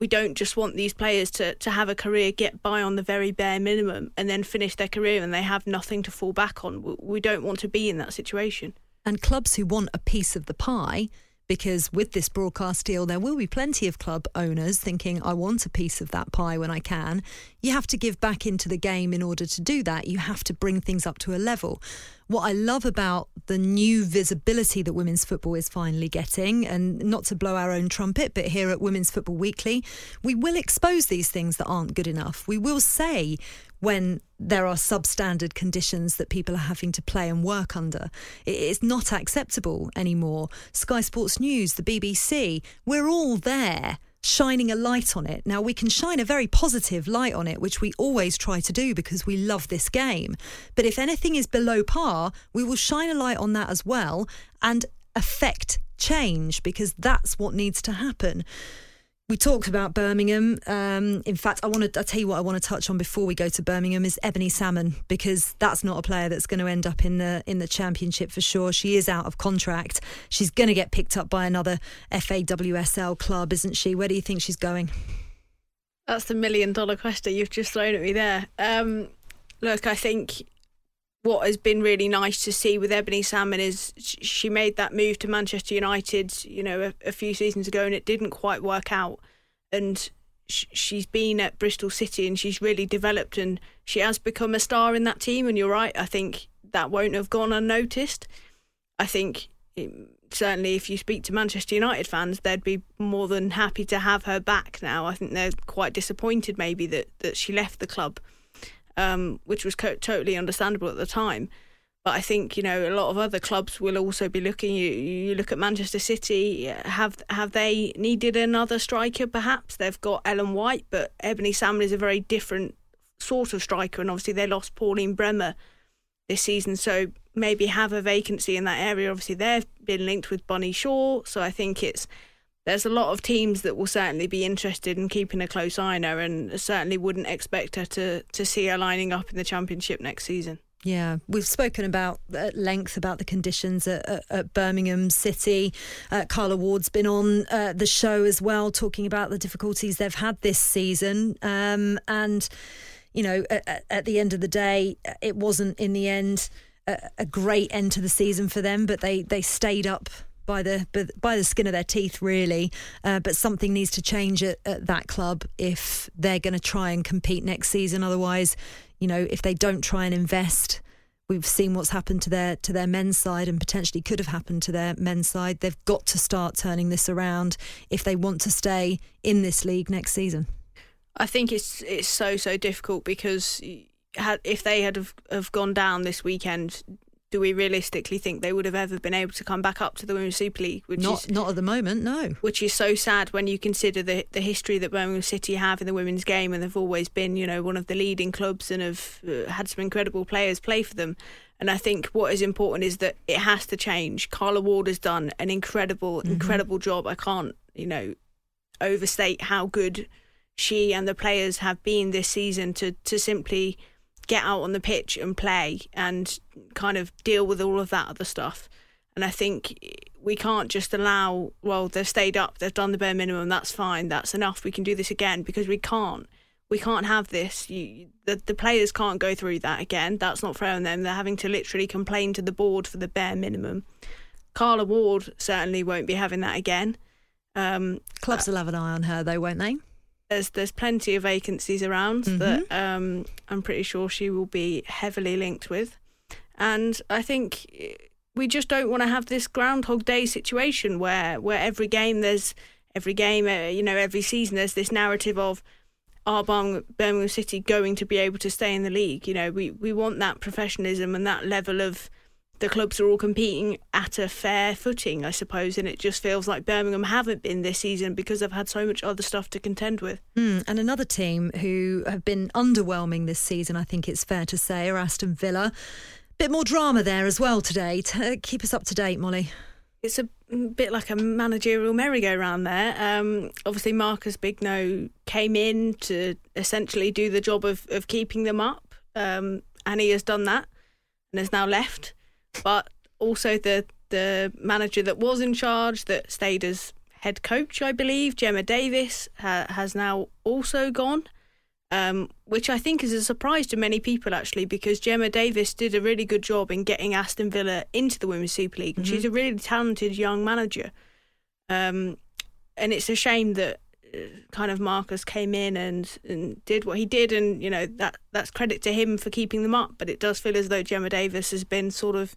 Speaker 9: We don't just want these players to, to have a career, get by on the very bare minimum, and then finish their career and they have nothing to fall back on. We don't want to be in that situation.
Speaker 2: And clubs who want a piece of the pie because with this broadcast deal, there will be plenty of club owners thinking, I want a piece of that pie when I can. You have to give back into the game in order to do that. You have to bring things up to a level. What I love about the new visibility that women's football is finally getting, and not to blow our own trumpet, but here at Women's Football Weekly, we will expose these things that aren't good enough. We will say when there are substandard conditions that people are having to play and work under. It is not acceptable anymore. Sky Sports News, the BBC, we're all there shining a light on it. Now, we can shine a very positive light on it, which we always try to do because we love this game. But if anything is below par, we will shine a light on that as well and affect change because that's what needs to happen we talked about Birmingham. Um, in fact, I want to. Tell you what I want to touch on before we go to Birmingham is Ebony Salmon because that's not a player that's going to end up in the in the championship for sure. She is out of contract. She's going to get picked up by another FAWSL club, isn't she? Where do you think she's going?
Speaker 9: That's the million dollar question you've just thrown at me there. Um, look, I think what has been really nice to see with Ebony Salmon is she made that move to Manchester United, you know, a, a few seasons ago, and it didn't quite work out. And sh- she's been at Bristol City, and she's really developed, and she has become a star in that team. And you're right, I think that won't have gone unnoticed. I think it, certainly, if you speak to Manchester United fans, they'd be more than happy to have her back now. I think they're quite disappointed, maybe that that she left the club um, which was co- totally understandable at the time. But I think you know a lot of other clubs will also be looking. You, you look at Manchester City. Have have they needed another striker? Perhaps they've got Ellen White, but Ebony Salmon is a very different sort of striker, and obviously they lost Pauline Bremer this season, so maybe have a vacancy in that area. Obviously they've been linked with Bunny Shaw, so I think it's there's a lot of teams that will certainly be interested in keeping a close eye on her, and certainly wouldn't expect her to to see her lining up in the championship next season.
Speaker 2: Yeah, we've spoken about at length about the conditions at, at, at Birmingham City. Uh, Carla Ward's been on uh, the show as well, talking about the difficulties they've had this season. Um, and, you know, at, at, the end of the day, it wasn't in the end a, a great end to the season for them, but they, they stayed up by the by the skin of their teeth, really. Uh, but something needs to change at, at that club if they're going to try and compete next season. Otherwise, you know, if they don't try and invest, we've seen what's happened to their to their men's side and potentially could have happened to their men's side. They've got to start turning this around if they want to stay in this league next season.
Speaker 9: I think it's it's so so difficult because if they had have, have gone down this weekend, do we realistically think they would have ever been able to come back up to the Women's Super League?
Speaker 2: Which not, is, not at the moment, no.
Speaker 9: Which is so sad when you consider the the history that Birmingham City have in the women's game, and they've always been, you know, one of the leading clubs and have uh, had some incredible players play for them. And I think what is important is that it has to change. Carla Ward has done an incredible, mm-hmm. incredible job. I can't, you know, overstate how good she and the players have been this season to to simply get out on the pitch and play and kind of deal with all of that other stuff. And I think we can't just allow, well, they've stayed up, they've done the bare minimum, that's fine, that's enough, we can do this again because we can't. We can't have this. You, the, the players can't go through that again. That's not fair on them. They're having to literally complain to the board for the bare minimum. Carla Ward certainly won't be having that again.
Speaker 2: Um, Clubs uh, will have an eye on her, though, won't they?
Speaker 9: There's there's plenty of vacancies around mm-hmm. that um, I'm pretty sure she will be heavily linked with, and I think we just don't want to have this Groundhog Day situation where where every game there's every game uh, you know every season there's this narrative of are Birmingham City going to be able to stay in the league? You know, we, we want that professionalism and that level of the clubs are all competing at a fair footing, I suppose, and it just feels like Birmingham haven't been this season because they've had so much other stuff to contend with.
Speaker 2: Mm, and another team who have been underwhelming this season, I think it's fair to say, are Aston Villa. Bit more drama there as well today. To keep us up to date, Molly.
Speaker 9: It's a bit like a managerial merry-go-round there. Um, obviously, Marcus Bignot came in to essentially do the job of, of keeping them up, um, and he has done that and has now left. But also the the manager that was in charge that stayed as head coach, I believe, Gemma Davies, ha- has now also gone. Um, which I think is a surprise to many people actually, because Gemma Davies did a really good job in getting Aston Villa into the Women's Super League, and
Speaker 2: Mm-hmm.
Speaker 9: she's a really talented young manager. Um, and it's a shame that kind of Marcus came in and, and did what he did, and you know that that's credit to him for keeping them up. But it does feel as though Gemma Davies has been sort of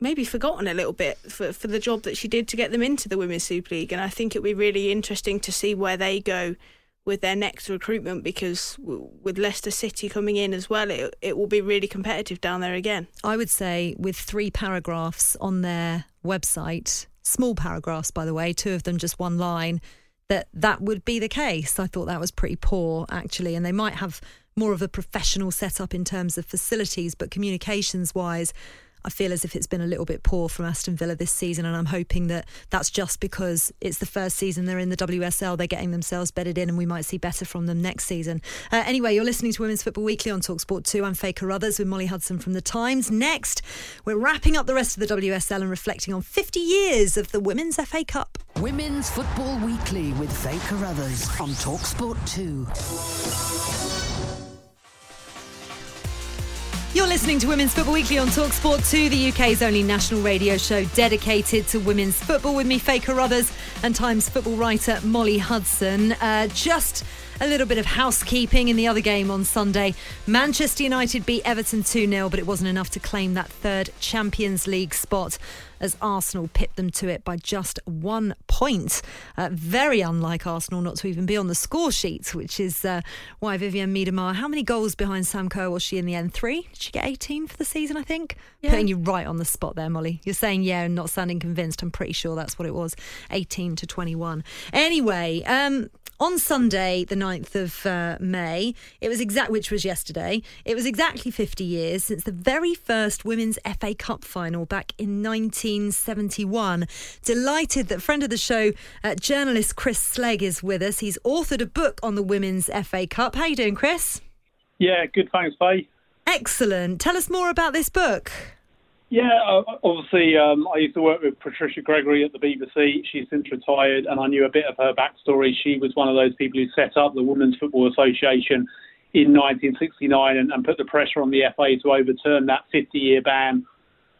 Speaker 9: maybe forgotten a little bit for for the job that she did to get them into the Women's Super League. And I think it'd be really interesting to see where they go with their next recruitment because with Leicester City coming in as well, it it will be really competitive down there again.
Speaker 2: I would say with three paragraphs on their website, small paragraphs by the way, two of them just one line, that that would be the case. I thought that was pretty poor actually, and they might have more of a professional setup in terms of facilities, but communications wise. I feel as if it's been a little bit poor from Aston Villa this season, and I'm hoping that that's just because it's the first season they're in the WSL. They're getting themselves bedded in, and we might see better from them next season. Uh, anyway, you're listening to Women's Football Weekly on Talksport 2. I'm Faye Carruthers with Molly Hudson from The Times. Next, we're wrapping up the rest of the WSL and reflecting on 50 years of the Women's FA Cup.
Speaker 1: Women's Football Weekly with Faye Carruthers on Talksport 2.
Speaker 2: You're listening to Women's Football Weekly on Talksport 2, the UK's only national radio show dedicated to women's football with me, Faye Carruthers, and Times football writer Molly Hudson. Uh, just a little bit of housekeeping in the other game on Sunday. Manchester United beat Everton 2 0, but it wasn't enough to claim that third Champions League spot as Arsenal pipped them to it by just one point. Uh, very unlike Arsenal not to even be on the score sheet, which is uh, why Vivianne Miedema. How many goals behind Sam Kerr was she in the end? Three? Did she get 18 for the season, I think?
Speaker 9: Yeah.
Speaker 2: Putting you right on the spot there, Molly. You're saying yeah and not sounding convinced. I'm pretty sure that's what it was 18 to 21. Anyway, um, on Sunday, the 9th of uh, May, it was exact, which was yesterday, it was exactly 50 years since the very first Women's FA Cup final back in 1971. Delighted that friend of the show, uh, journalist Chris Slegg, is with us. He's authored a book on the Women's FA Cup. How you doing, Chris?
Speaker 14: Yeah, good. Thanks, Faye.
Speaker 2: Excellent. Tell us more about this book.
Speaker 14: Yeah, uh, obviously, um, I used to work with Patricia Gregory at the BBC. She's since retired, and I knew a bit of her backstory. She was one of those people who set up the Women's Football Association in 1969 and, and put the pressure on the FA to overturn that 50-year ban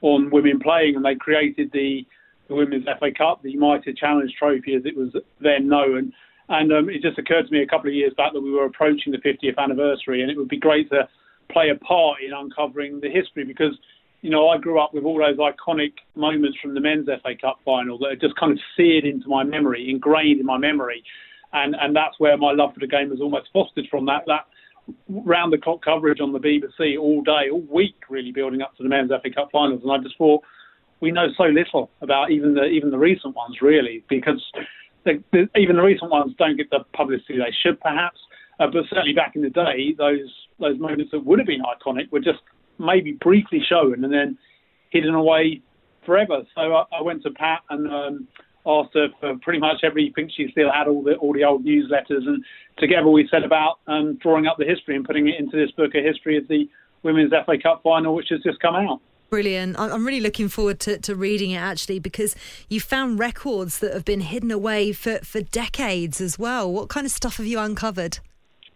Speaker 14: on women playing, and they created the, the Women's FA Cup, the Mitre Challenge Trophy, as it was then known. And um, it just occurred to me a couple of years back that we were approaching the 50th anniversary, and it would be great to play a part in uncovering the history because you know, I grew up with all those iconic moments from the men's FA Cup final that are just kind of seared into my memory, ingrained in my memory, and and that's where my love for the game was almost fostered from that that round the clock coverage on the BBC all day, all week, really building up to the men's FA Cup finals, and I just thought we know so little about even the even the recent ones really because the, the, even the recent ones don't get the publicity they should perhaps, uh, but certainly back in the day those those moments that would have been iconic were just maybe briefly shown and then hidden away forever. So I, I went to Pat and um, asked her for pretty much everything. She still had all the all the old newsletters, and together we set about um, drawing up the history and putting it into this book, a history of the Women's FA Cup final, which has just come out.
Speaker 2: Brilliant. I'm really looking forward to, to reading it actually because you found records that have been hidden away for, for decades as well. What kind of stuff have you uncovered?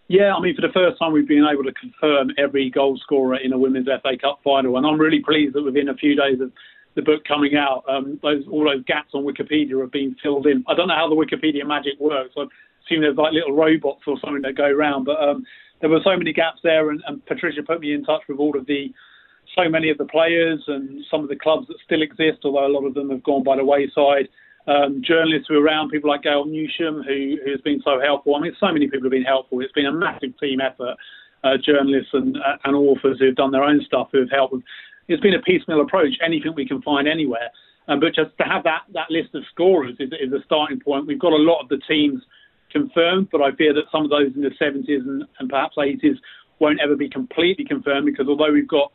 Speaker 14: Yeah, I mean, for the first time, we've been able to confirm every goal scorer in a Women's FA Cup final, and I'm really pleased that within a few days of the book coming out, um, those all those gaps on Wikipedia have been filled in. I don't know how the Wikipedia magic works. I assume there's like little robots or something that go around, but um, there were so many gaps there, and, and Patricia put me in touch with all of the so many of the players and some of the clubs that still exist, although a lot of them have gone by the wayside. Um, journalists who are around, people like Gail Newsham, who who's been so helpful. I mean, so many people have been helpful. It's been a massive team effort. Uh, journalists and uh, and authors who've done their own stuff who have helped. It's been a piecemeal approach. Anything we can find anywhere, um, but just to have that that list of scorers is, is a starting point. We've got a lot of the teams confirmed, but I fear that some of those in the 70s and, and perhaps 80s won't ever be completely confirmed because although we've got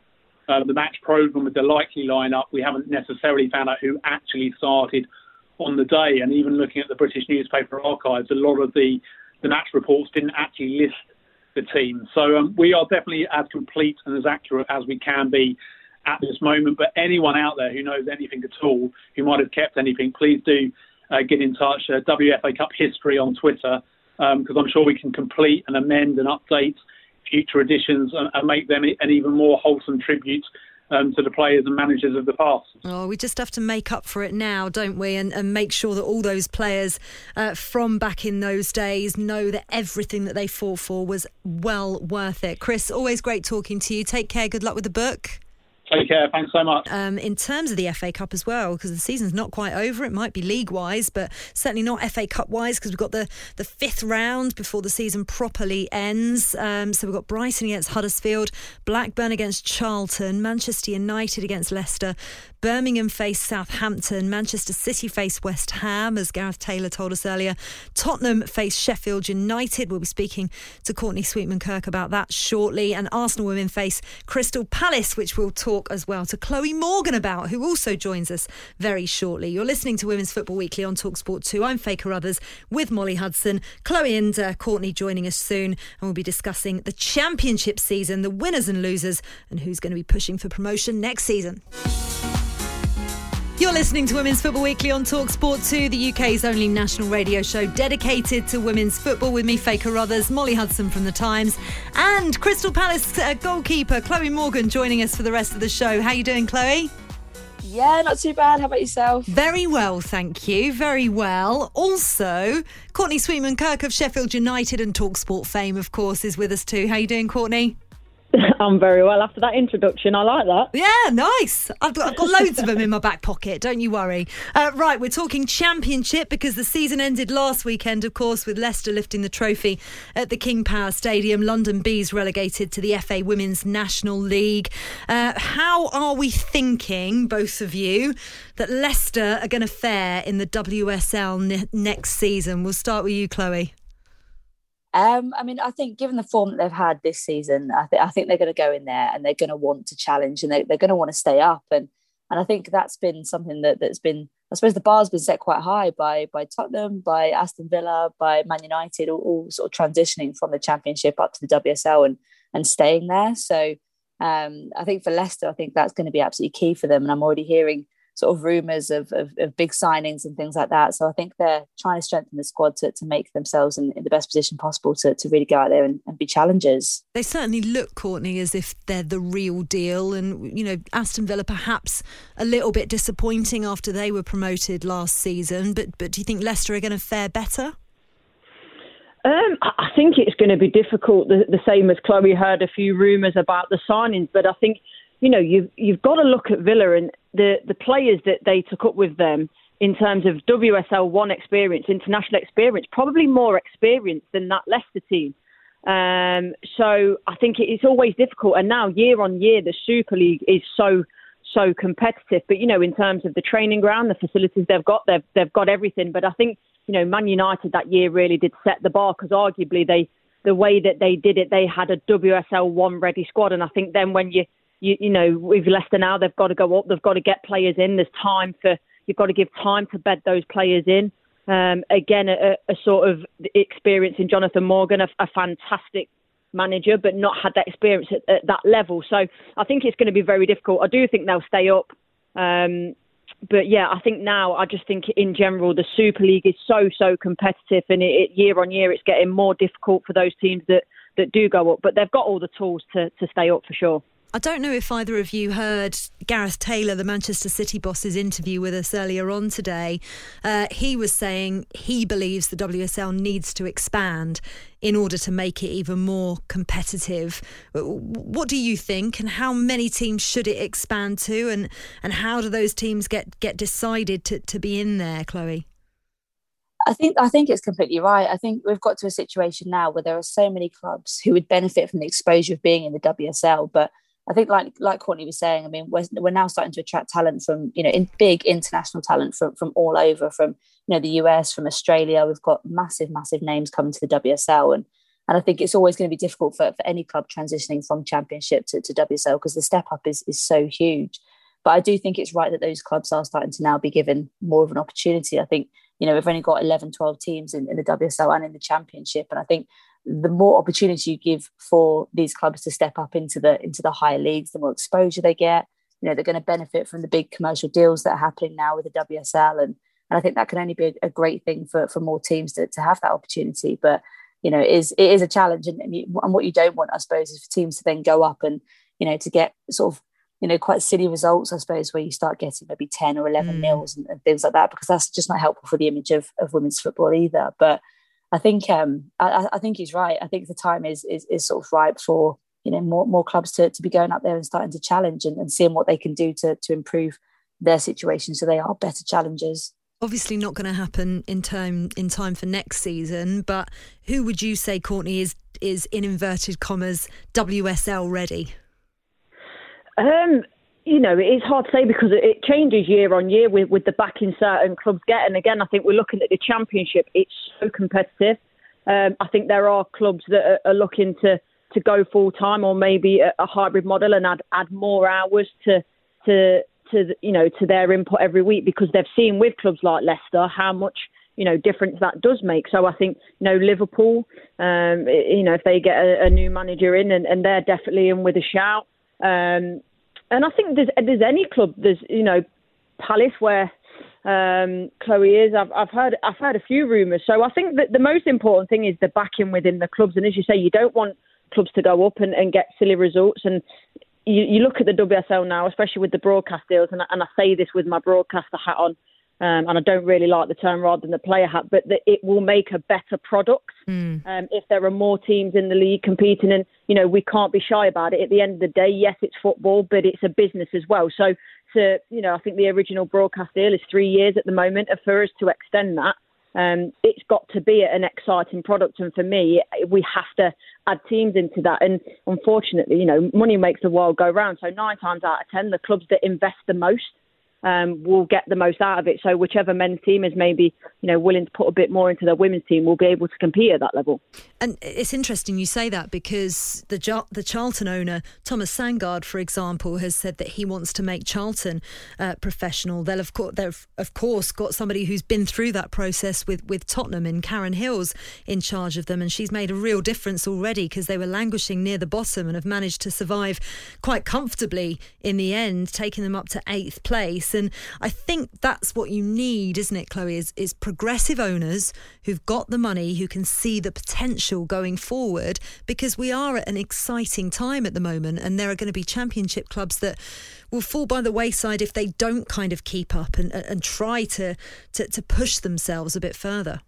Speaker 14: uh, the match program with the likely lineup, we haven't necessarily found out who actually started on the day. And even looking at the British newspaper archives, a lot of the, the match reports didn't actually list the team. So um, we are definitely as complete and as accurate as we can be. at this moment. But anyone out there who knows anything at all, who might have kept anything, please do uh, get in touch. Uh, WFA Cup history on Twitter, because um, I'm sure we can complete and amend and update future editions and, and make them an even more wholesome tribute um, to the players and managers of the past.
Speaker 2: Oh, we just have to make up for it now, don't we? And, and make sure that all those players uh, from back in those days know that everything that they fought for was well worth it. Chris, always great talking to you. Take care. Good luck with the book.
Speaker 14: Take care. Thanks so much.
Speaker 2: Um, in terms of the FA Cup as well, because the season's not quite over. It might be league wise, but certainly not FA Cup wise, because we've got the, the fifth round before the season properly ends. Um, so we've got Brighton against Huddersfield, Blackburn against Charlton, Manchester United against Leicester, Birmingham face Southampton, Manchester City face West Ham, as Gareth Taylor told us earlier. Tottenham face Sheffield United. We'll be speaking to Courtney Sweetman Kirk about that shortly. And Arsenal women face Crystal Palace, which we'll talk as well to Chloe Morgan about, who also joins us very shortly. You're listening to Women's Football Weekly on Talksport 2. I'm Faye Carruthers with Molly Hudson. Chloe and uh, Courtney joining us soon, and we'll be discussing the championship season, the winners and losers, and who's going to be pushing for promotion next season. You're listening to Women's Football Weekly on Talksport 2, the UK's only national radio show dedicated to women's football with me, Faye Carruthers, Molly Hudson from The Times, and Crystal Palace uh, goalkeeper Chloe Morgan joining us for the rest of the show. How are you doing, Chloe?
Speaker 15: Yeah, not too bad. How about yourself?
Speaker 2: Very well, thank you. Very well. Also, Courtney Sweetman Kirk of Sheffield United and Talksport fame, of course, is with us too. How are you doing, Courtney?
Speaker 16: I'm very well after that introduction. I like that.
Speaker 2: Yeah, nice. I've got, I've got loads of them in my back pocket. Don't you worry. Uh, right, we're talking championship because the season ended last weekend, of course, with Leicester lifting the trophy at the King Power Stadium. London Bees relegated to the FA Women's National League. Uh, how are we thinking, both of you, that Leicester are going to fare in the WSL n- next season? We'll start with you, Chloe.
Speaker 15: Um, I mean, I think given the form that they've had this season, I, th- I think they're going to go in there and they're going to want to challenge and they- they're going to want to stay up. And and I think that's been something that that's been, I suppose, the bar's been set quite high by by Tottenham, by Aston Villa, by Man United, all, all sort of transitioning from the Championship up to the WSL and and staying there. So um, I think for Leicester, I think that's going to be absolutely key for them. And I'm already hearing sort of rumours of, of, of, big signings and things like that. So I think they're trying to strengthen the squad to, to make themselves in, in the best position possible to, to really go out there and, and, be challengers.
Speaker 2: They certainly look, Courtney, as if they're the real deal. And, you know, Aston Villa perhaps a little bit disappointing after they were promoted last season. But, but do you think Leicester are going to fare better?
Speaker 16: Um, I think it's going to be difficult. The, the same as Chloe heard a few rumours about the signings, but I think you know, you've you've got to look at Villa and the the players that they took up with them in terms of WSL one experience, international experience, probably more experience than that Leicester team. Um, so I think it's always difficult. And now, year on year, the Super League is so so competitive. But you know, in terms of the training ground, the facilities they've got, they've they've got everything. But I think you know, Man United that year really did set the bar because arguably they the way that they did it, they had a WSL one ready squad. And I think then when you you, you know, with Leicester now, they've got to go up. They've got to get players in. There's time for you've got to give time to bed those players in. Um, again, a, a, sort of experience in Jonathan Morgan, a, a, fantastic manager, but not had that experience at, at, that level. So I think it's going to be very difficult. I do think they'll stay up. Um, but yeah, I think now, I just think in general, the Super League is so, so competitive, and it, it, year on year, it's getting more difficult for those teams that, that do go up. But they've got all the tools to, to stay up for sure.
Speaker 2: I don't know if either of you heard Gareth Taylor, the Manchester City boss's interview with us earlier on today. Uh, he was saying he believes the WSL needs to expand in order to make it even more competitive. What do you think, and how many teams should it expand to, and, and how do those teams get, get decided to, to be in there, Chloe?
Speaker 15: I think I think it's completely right. I think we've got to a situation now where there are so many clubs who would benefit from the exposure of being in the WSL, but I think like like Courtney was saying, I mean, we're, we're now starting to attract talent from you know in big international talent from from all over, from you know the US, from Australia. We've got massive massive names coming to the WSL, and and I think it's always going to be difficult for, for any club transitioning from Championship to, to WSL because the step up is is so huge. But I do think it's right that those clubs are starting to now be given more of an opportunity. I think you know we've only got 11, 12 teams in, in the WSL and in the Championship, and I think the more opportunity you give for these clubs to step up into the into the higher leagues, the more exposure they get, you know they're going to benefit from the big commercial deals that are happening now with the WSL, and and I think that can only be a, a great thing for for more teams to to have that opportunity. But you know, it is it is a challenge, and and, you, and what you don't want, I suppose, is for teams to then go up and you know to get sort of you know quite silly results, I suppose, where you start getting maybe ten or eleven mm. nils and, and things like that, because that's just not helpful for the image of of women's football either. But I think um, I, I, think he's right. I think the time is, is is sort of ripe for you know more more clubs to, to be going up there and starting to challenge and, and seeing what they can do to to improve their situation so they are better challengers.
Speaker 2: Obviously, not going to happen in time in time for next season. But who would you say, Courtney, is is in inverted commas WSL ready?
Speaker 16: Um, you know, it is hard to say because it changes year on year with, with the backing certain clubs get. And again, I think we're looking at the championship. It's so competitive. Um, I think there are clubs that are, are looking to, to go full time or maybe a, a, hybrid model and add add more hours to to to you know to their input every week because they've seen with clubs like Leicester how much you know difference that does make. So I think you know Liverpool, um, you know if they get a, a new manager in and, and, they're definitely in with a shout. Um, and I think there's there's any club there's you know Palace where um, Chloe is. I've I've heard I've heard a few rumours. So I think that the most important thing is the backing within the clubs. And as you say, you don't want clubs to go up and, and get silly results. And you, you look at the WSL now, especially with the broadcast deals, and, I, and I say this with my broadcaster hat on um, and I don't really like the term rather than the player hat, but that it will make a better product mm. um, if there are more teams in the league competing. And you know, we can't be shy about it. At the end of the day, yes, it's football, but it's a business as well. So, to you know, I think the original broadcast deal is three years at the moment. And for us to extend that, um, it's got to be an exciting product. And for me, we have to add teams into that. And unfortunately, you know, money makes the world go round. So nine times out of ten, the clubs that invest the most um, will get the most out of it. So whichever men's team is maybe you know willing to put a bit more into their women's team will be able to compete at that level.
Speaker 2: And it's interesting you say that because the the Charlton owner Thomas Sandgaard, for example, has said that he wants to make Charlton uh, professional. They'll of course they've of course got somebody who's been through that process with with Tottenham and Karen Hills in charge of them, and she's made a real difference already because they were languishing near the bottom and have managed to survive quite comfortably in the end, taking them up to eighth place. And I think that's what you need, isn't it, Chloe? Is, is progressive owners who've got the money, who can see the potential going forward, because we are at an exciting time at the moment, and there are going to be championship clubs that will fall by the wayside if they don't kind of keep up and, and try to, to, to push themselves a bit further.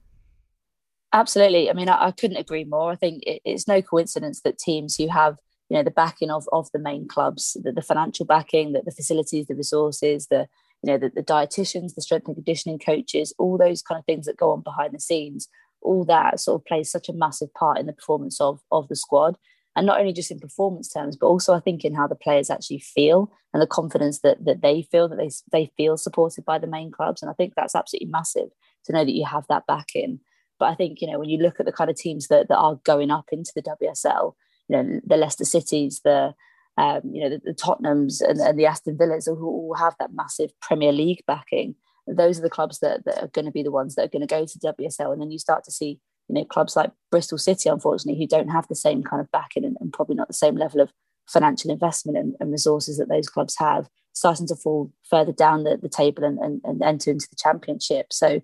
Speaker 15: Absolutely. I mean, I, I couldn't agree more. I think it, it's no coincidence that teams who have you know the backing of of the main clubs the, the financial backing the, the facilities the resources the you know the, the dietitians the strength and conditioning coaches all those kind of things that go on behind the scenes all that sort of plays such a massive part in the performance of of the squad. And not only just in performance terms but also i think in how the players actually feel and the confidence that that they feel that they they feel supported by the main clubs. And i think that's absolutely massive to know that you have that backing. But i think you know when you look at the kind of teams that, that are going up into the wsl you know the Leicester Cities, the um, you know the, the Tottenhams and, and, the Aston Villas who all have that massive Premier League backing. Those are the clubs that, that are going to be the ones that are going to go to WSL, and then you start to see you know clubs like Bristol City, unfortunately, who don't have the same kind of backing and, and probably not the same level of financial investment and, and, resources that those clubs have, starting to fall further down the, the table and, and, and enter into the championship. So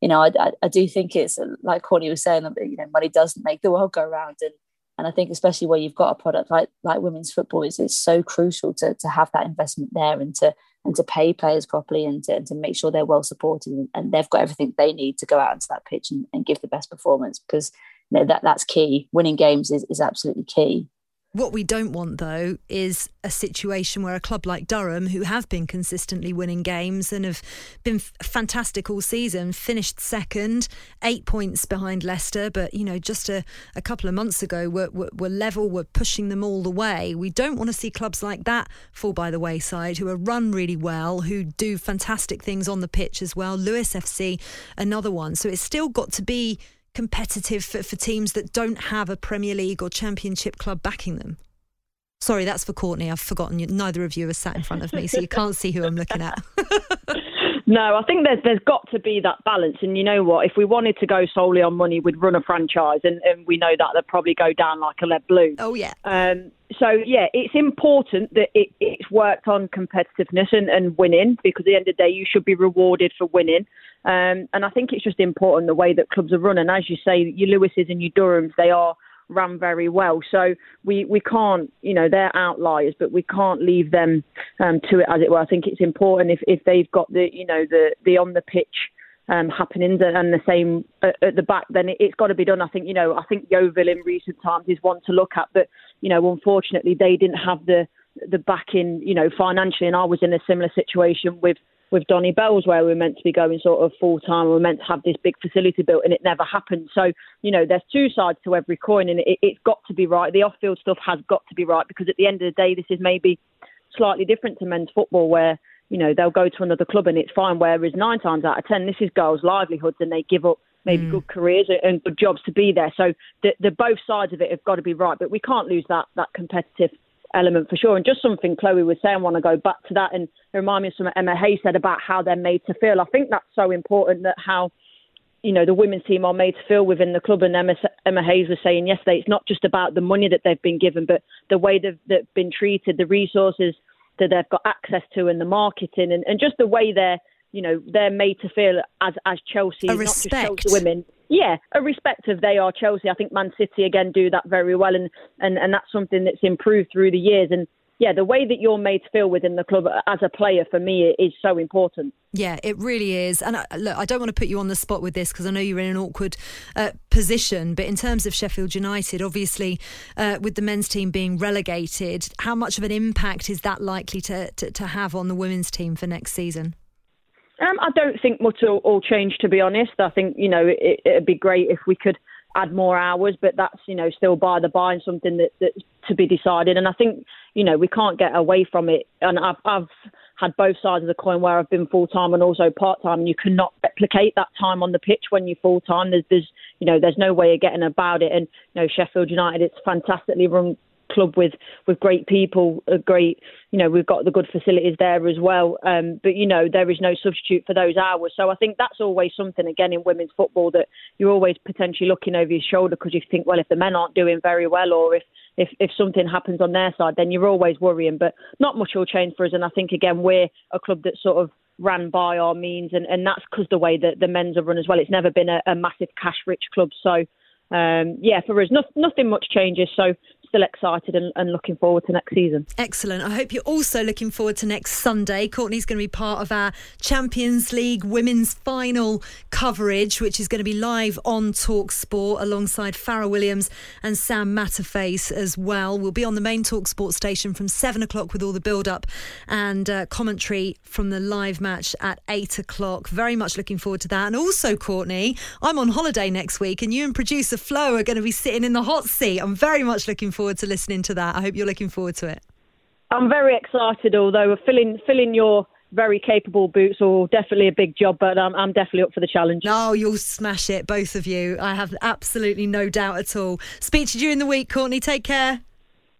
Speaker 15: you know, I, I, I, do think it's like Courtney was saying, you know, money doesn't make the world go round, and and I think especially where you've got a product like like women's football, it's, it's so crucial to, to have that investment there and to and to pay players properly and to, and to make sure they're well supported and, and, they've got everything they need to go out into that pitch and, and give the best performance because you know, that that's key. Winning games is, is absolutely key.
Speaker 2: What we don't want, though, is a situation where a club like Durham, who have been consistently winning games and have been fantastic all season, finished second, eight points behind Leicester, but you know, just a, a couple of months ago were, were, were level, were pushing them all the way. We don't want to see clubs like that fall by the wayside, who are run really well, who do fantastic things on the pitch as well. Lewes FC, another one. So it's still got to be competitive for, for teams that don't have a Premier League or Championship club backing them? Sorry, that's for Courtney. I've forgotten. You, neither of you are sat in front of me, so you can't see who I'm looking at.
Speaker 16: No, I think there's there's got to be that balance. And you know what? If we wanted to go solely on money, we'd run a franchise, and, and we know that they'd probably go down like a lead balloon.
Speaker 2: Oh yeah.
Speaker 16: Um, so yeah, it's important that it, it's worked on competitiveness and, and winning because at the end of the day, you should be rewarded for winning. Um, and I think it's just important the way that clubs are run. And as you say, your Lewes's and your Durhams, they are ran very well. So we, we can't, you know, they're outliers, but we can't leave them um, to it as it were. I think it's important if, if they've got the, you know, the, the on the pitch um, happenings and the same at, at the back, then it, has got to be done. I think, you know, I think Yeovil in recent times is one to look at, but, you know, unfortunately they didn't have the, the backing, you know, financially. And I was in a similar situation with with Donny Belles where we were meant to be going sort of full time. We were meant to have this big facility built, and it never happened. So you know, there's two sides to every coin, and it, it's got to be right. The off-field stuff has got to be right because at the end of the day, this is maybe slightly different to men's football where you know they'll go to another club and it's fine. Whereas nine times out of ten, this is girls' livelihoods, and they give up maybe mm. good careers and good jobs to be there. So the, the both sides of it have got to be right, but we can't lose that that competitive element for sure. And just something Chloe was saying, I want to go back to that and remind me of something Emma Hayes said about how they're made to feel. I think that's so important that how, you know, the women's team are made to feel within the club. And Emma, Emma Hayes was saying yesterday, it's not just about the money that they've been given, but the way they've, they've been treated, the resources that they've got access to and the marketing and, and just the way they're, you know, they're made to feel as, as Chelsea, not just Chelsea women yeah, irrespective, they are Chelsea. I think Man City again do that very well, and, and, and that's something that's improved through the years. And yeah, the way that you're made to feel within the club as a player for me is so important.
Speaker 2: Yeah, it really is. And I, look, I don't want to put you on the spot with this because I know you're in an awkward uh, position. But in terms of Sheffield United, obviously, uh, with the men's team being relegated, how much of an impact is that likely to, to, to have on the women's team for next season?
Speaker 16: Um, I don't think much will, will change, to be honest. I think you know it, it'd be great if we could add more hours, but that's you know still by the by and something that that's to be decided. And I think you know we can't get away from it. And I've I've had both sides of the coin where I've been full time and also part time, and you cannot replicate that time on the pitch when you're full time. There's there's you know there's no way of getting about it. And you know Sheffield United, it's fantastically run club with with great people, a great you know we've got the good facilities there as well. Um, but you know there is no substitute for those hours. So I think that's always something again in women's football that you're always potentially looking over your shoulder because you think well if the men aren't doing very well or if if if something happens on their side then you're always worrying. But not much will change for us. And I think again we're a club that sort of ran by our means, and, and that's because the way that the men's are run as well. It's never been a, a massive cash rich club. So, um, yeah, for us, no, nothing much changes. So, still excited and, and, looking forward to next season.
Speaker 2: Excellent. I hope you're also looking forward to next Sunday. Courtney's going to be part of our Champions League women's final coverage, which is going to be live on Talk Sport alongside Fara Williams and Sam Matterface as well. We'll be on the main Talk Sport station from seven o'clock with all the build up and uh, commentary from the live match at eight o'clock. Very much looking forward to that. And also, Courtney, I'm on holiday next week and you and producer Flo are going to be sitting in the hot seat. I'm very much looking forward to listening to that. I hope you're looking forward to it.
Speaker 16: I'm very excited, although filling filling your very capable boots or definitely a big job, but um, I'm definitely up for the challenge.
Speaker 2: No, you'll smash it, both of you. I have absolutely no doubt at all. Speak to you during the week, Courtney. Take care.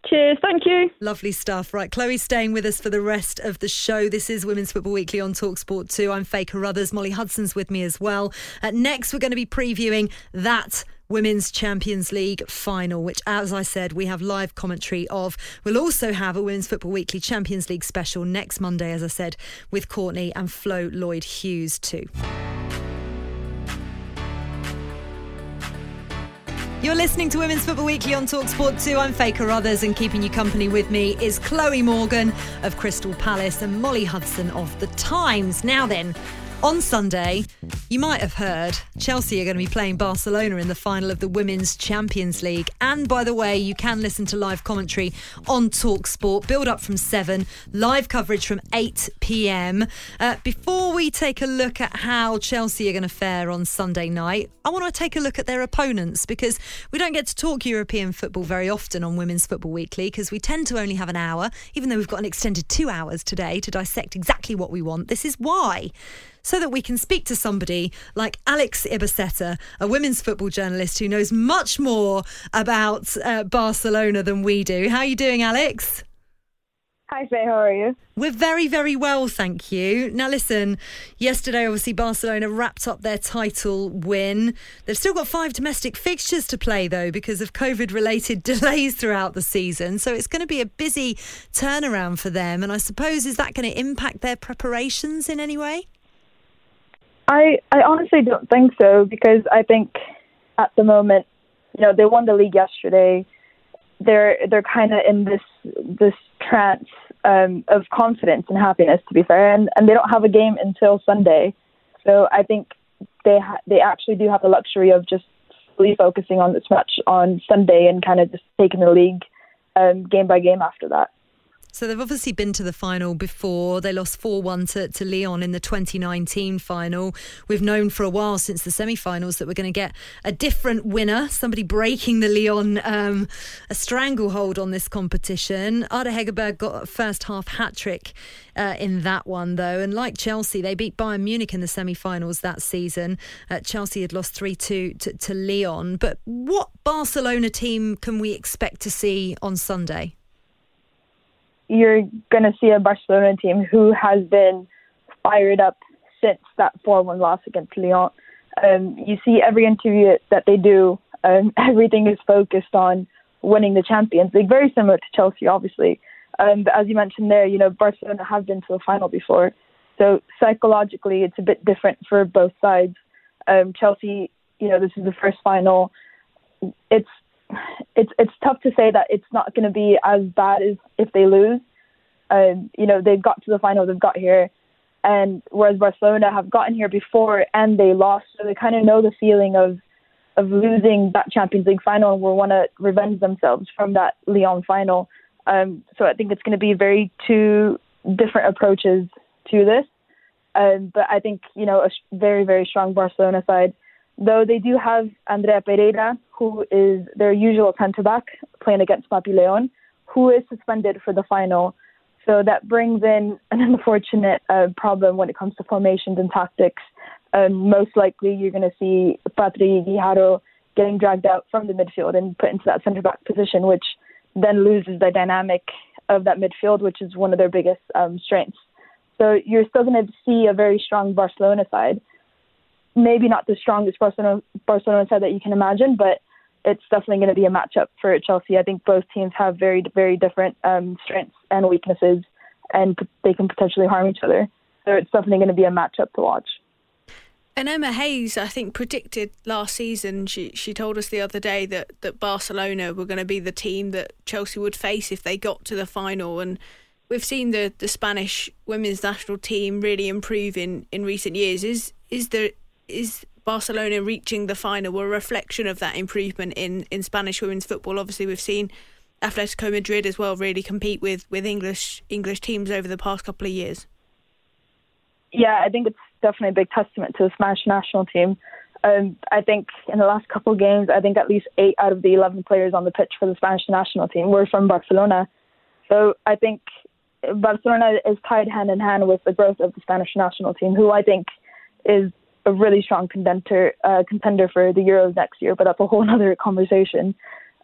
Speaker 16: Cheers, thank you.
Speaker 2: Lovely stuff. Right, Chloe's staying with us for the rest of the show. This is Women's Football Weekly on Talksport 2. I'm Faye Carruthers. Molly Hudson's with me as well. Uh, next, we're going to be previewing that Women's Champions League final, which, as I said, we have live commentary of. We'll also have a Women's Football Weekly Champions League special next Monday, as I said, with Courtney and Flo Lloyd Hughes, too. You're listening to Women's Football Weekly on Talksport 2. I'm Faye Carruthers, and keeping you company with me is Chloe Morgan of Crystal Palace and Molly Hudson of The Times. Now then, on Sunday, you might have heard Chelsea are going to be playing Barcelona in the final of the Women's Champions League. And by the way, you can listen to live commentary on Talk Sport. Build up from 7, live coverage from 8 pm. Uh, before we take a look at how Chelsea are going to fare on Sunday night, I want to take a look at their opponents because we don't get to talk European football very often on Women's Football Weekly because we tend to only have an hour, even though we've got an extended two hours today to dissect exactly what we want. This is why so that we can speak to somebody like Alex Ibaseta, a women's football journalist who knows much more about uh, Barcelona than we do. How are you doing, Alex?
Speaker 17: Hi, Faye. How are you?
Speaker 2: We're very, very well, thank you. Now, listen, yesterday, obviously, Barcelona wrapped up their title win. They've still got five domestic fixtures to play, though, because of COVID related delays throughout the season. So it's going to be a busy turnaround for them. And I suppose, is that going to impact their preparations in any way?
Speaker 17: I, I honestly don't think so because I think at the moment, you know, they won the league yesterday. They're they're kind of in this this trance um, of confidence and happiness, to be fair, and and they don't have a game until Sunday, so I think they ha- they actually do have the luxury of just fully focusing on this match on Sunday and kind of just taking the league um, game by game after that.
Speaker 2: So they've obviously been to the final before. They lost 4 1 to, to Lyon in the 2019 final. We've known for a while since the semi finals that we're going to get a different winner, somebody breaking the Lyon um, a stranglehold on this competition. Ada Hegerberg got a first half hat trick uh, in that one, though. And like Chelsea, they beat Bayern Munich in the semi finals that season. Uh, Chelsea had lost 3 2 to, Lyon. But what Barcelona team can we expect to see on Sunday?
Speaker 17: You're going to see a Barcelona team who has been fired up since that 4 1 loss against Lyon. Um, you see every interview that they do, um, everything is focused on winning the Champions League, very similar to Chelsea, obviously. Um, but as you mentioned there, you know, Barcelona have been to the final before. So psychologically, it's a bit different for both sides. Um, Chelsea, you know, this is the first final. It's it's it's tough to say that it's not going to be as bad as if they lose. Um, you know, they've got to the final, they've got here, and whereas Barcelona have gotten here before and they lost, so they kind of know the feeling of of losing that Champions League final and will want to revenge themselves from that Lyon final. Um, so I think it's going to be very two different approaches to this. Um, but I think you know a very very strong Barcelona side though they do have Andrea Pereira, who is their usual centre back playing against Papillon, who is suspended for the final. So that brings in an unfortunate uh, problem when it comes to formations and tactics. Um, most likely, you're going to see Patri Guijarro getting dragged out from the midfield and put into that centre back position, which then loses the dynamic of that midfield, which is one of their biggest um, strengths. So you're still going to see a very strong Barcelona side maybe not the strongest Barcelona Barcelona side that you can imagine, but it's definitely going to be a matchup for Chelsea. I think both teams have very very different um, strengths and weaknesses, and they can potentially harm each other. So it's definitely going to be a matchup to watch.
Speaker 9: And Emma Hayes, I think, predicted last season. She she told us the other day that, that Barcelona were going to be the team that Chelsea would face if they got to the final. And we've seen the, the Spanish women's national team really improve in, in recent years. Is is there is Barcelona reaching the final a reflection of that improvement in, in Spanish women's football? Obviously, we've seen Atletico Madrid as well really compete with, with English English teams over the past couple of years.
Speaker 17: Yeah, I think it's definitely a big testament to the Spanish national team. Um, I think in the last couple of games, I think at least eight out of the 11 players on the pitch for the Spanish national team were from Barcelona. So I think Barcelona is tied hand in hand with the growth of the Spanish national team, who I think is a really strong contender uh, contender for the Euros next year, but that's a whole other conversation.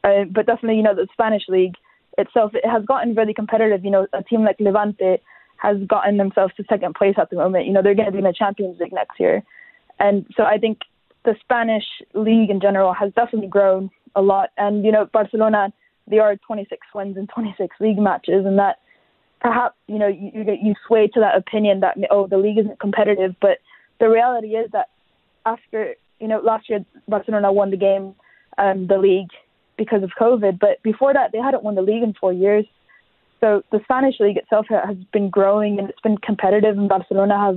Speaker 17: Uh, but definitely, you know, the Spanish league itself it has gotten really competitive. You know, a team like Levante has gotten themselves to second place at the moment. You know, they're going to be in the Champions League next year, and so I think the Spanish league in general has definitely grown a lot. And you know, Barcelona they are 26 wins in 26 league matches, and that perhaps you know you you sway to that opinion that oh the league isn't competitive, but the reality is that after you know last year Barcelona won the game, um, the league because of COVID, but before that they hadn't won the league in four years. So the Spanish league itself has been growing and it's been competitive, and Barcelona have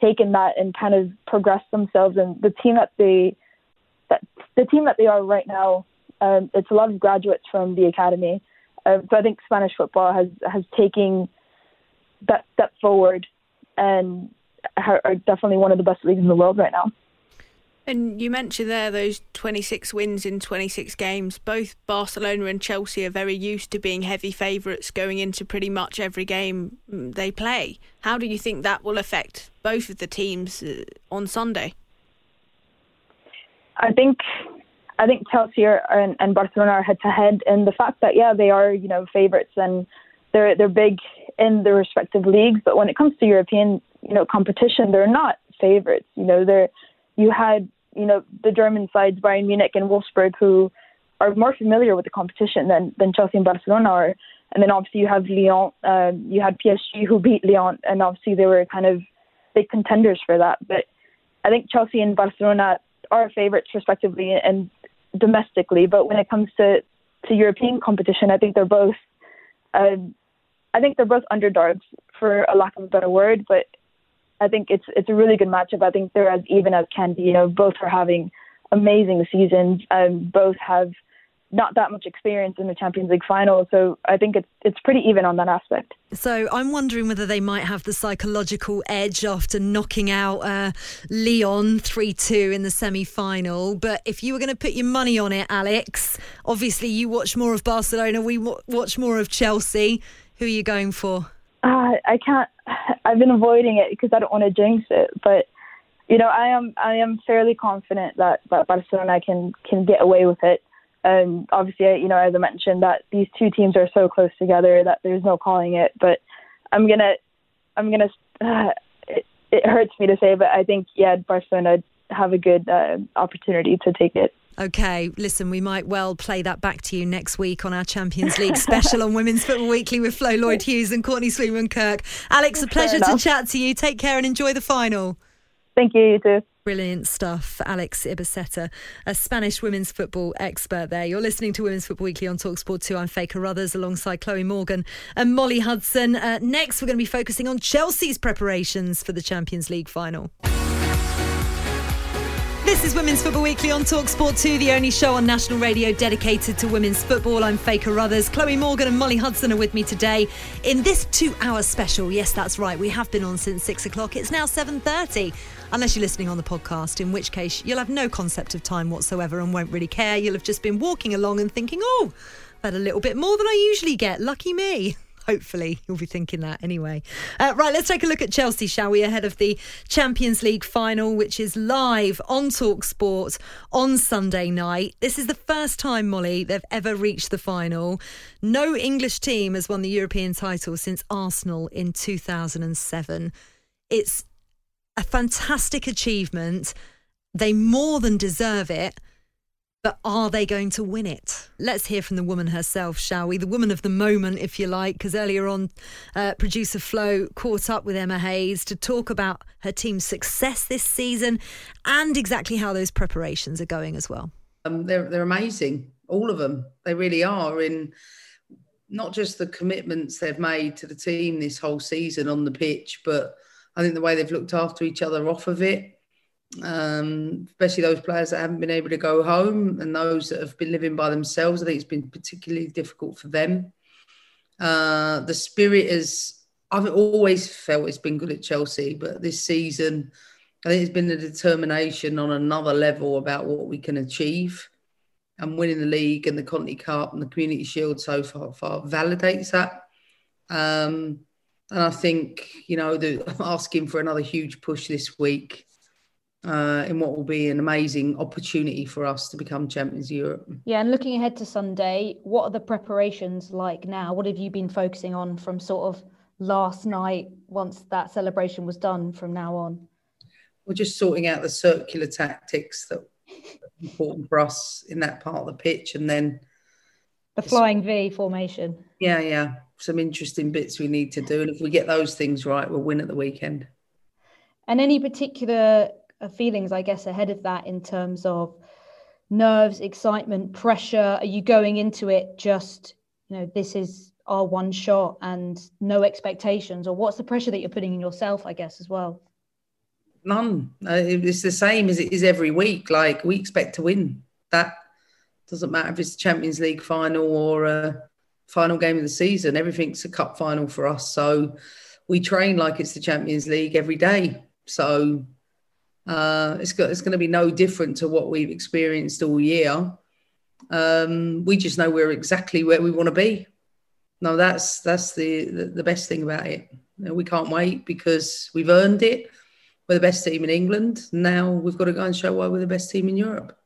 Speaker 17: taken that and kind of progressed themselves. And the team that they that the team that they are right now, um, it's a lot of graduates from the academy. Um, so I think Spanish football has has taken that step forward and are definitely one of the best leagues in the world right now.
Speaker 9: And you mentioned there those 26 wins in 26 games. Both Barcelona and Chelsea are very used to being heavy favourites going into pretty much every game mm, they play. How do you think that will affect both of the teams uh, on Sunday?
Speaker 17: I think I think Chelsea are, and, and Barcelona are head to head, and the fact that yeah they are you know favourites and they're they're big in their respective leagues, but when it comes to European, you know, competition, they're not favorites. You know, they're you had you know the German sides, Bayern Munich and Wolfsburg, who are more familiar with the competition than than Chelsea and Barcelona are. And then obviously you have Lyon, um, you had PSG who beat Lyon, and obviously they were kind of big contenders for that. But I think Chelsea and Barcelona are favourites respectively and domestically. But when it comes to to European competition, I think they're both. Um, I think they're both underdogs, for a lack of a better word. But I think it's it's a really good matchup. I think they're as even as can be. You know, both are having amazing seasons. Um, both have not that much experience in the Champions League final, so I think it's it's pretty even on that aspect.
Speaker 2: So I'm wondering whether they might have the psychological edge after knocking out uh, Lyon three two in the semi final. But if you were going to put your money on it, Alex, obviously you watch more of Barcelona, we watch more of Chelsea. Who are you going for?
Speaker 17: Uh, I can't. I've been avoiding it because I don't want to jinx it, but you know, I am I am fairly confident that, that Barcelona can can get away with it. And obviously, you know, as I mentioned, that these two teams are so close together that there's no calling it. But I'm gonna, I'm gonna. Uh, it, it hurts me to say, but I think yeah, Barcelona have a good uh, opportunity to take it.
Speaker 2: Okay, listen, we might well play that back to you next week on our Champions League special on Women's Football Weekly with Flo Lloyd Hughes and Courtney Sweetman Kirk. Alex, a pleasure to chat to you. Take care and enjoy the final.
Speaker 17: Thank you, you too.
Speaker 2: Brilliant stuff. Alex Ibaceta, a Spanish women's football expert there. You're listening to Women's Football Weekly on Talksport 2. I'm Faye Carruthers alongside Chloe Morgan and Molly Hudson. Uh, next, we're going to be focusing on Chelsea's preparations for the Champions League final. This is Women's Football Weekly on Talksport 2, the only show on national radio dedicated to women's football. I'm Faye Carruthers. Chloe Morgan and Molly Hudson are with me today in this two-hour special. Yes, that's right. We have been on since six o'clock. It's now 7.30 unless you're listening on the podcast, in which case you'll have no concept of time whatsoever and won't really care. You'll have just been walking along and thinking, oh, I've had a little bit more than I usually get. Lucky me. Hopefully, you'll be thinking that anyway. Uh, right, let's take a look at Chelsea, shall we? Ahead of the Champions League final, which is live on Talk Sport on Sunday night. This is the first time, Molly, they've ever reached the final. No English team has won the European title since Arsenal in 2007. It's a fantastic achievement. They more than deserve it. But are they going to win it? Let's hear from the woman herself, shall we? The woman of the moment, if you like, because earlier on, uh, producer Flo caught up with Emma Hayes to talk about her team's success this season and exactly how those preparations are going as well.
Speaker 8: Um, they're they're amazing, all of them. They really are. In not just the commitments they've made to the team this whole season on the pitch, but I think the way they've looked after each other off of it, um, especially those players that haven't been able to go home and those that have been living by themselves, I think it's been particularly difficult for them. Uh, the spirit is, I've always felt it's been good at Chelsea, but this season, I think it's been a determination on another level about what we can achieve. And winning the league and the Conti Cup and the Community Shield so far, far validates that. Um, and I think, you know, the, asking for another huge push this week uh, in what will be an amazing opportunity for us to become champions of Europe.
Speaker 3: Yeah, and looking ahead to Sunday, what are the preparations like now? What have you been focusing on from sort of last night once that celebration was done from now on?
Speaker 8: We're just sorting out the circular tactics that are important for us in that part of the pitch and then
Speaker 3: the flying V formation.
Speaker 8: Yeah, yeah some interesting bits we need to do. And if we get those things right, we'll win at the weekend.
Speaker 3: And any particular feelings, I guess, ahead of that in terms of nerves, excitement, pressure? Are you going into it just, you know, this is our one shot and no expectations? Or what's the pressure that you're putting in yourself, I guess, as well?
Speaker 8: None. Uh, it's the same as it is every week. Like we expect to win. That doesn't matter if it's the Champions League final or a final game of the season. Everything's a cup final for us. So we train like it's the Champions League every day. So uh, it's got, it's going to be no different to what we've experienced all year. Um, we just know we're exactly where we want to be. No, that's that's the, the, the best thing about it. We can't wait because we've earned it. We're the best team in England. Now we've got to go and show why we're the best team in Europe.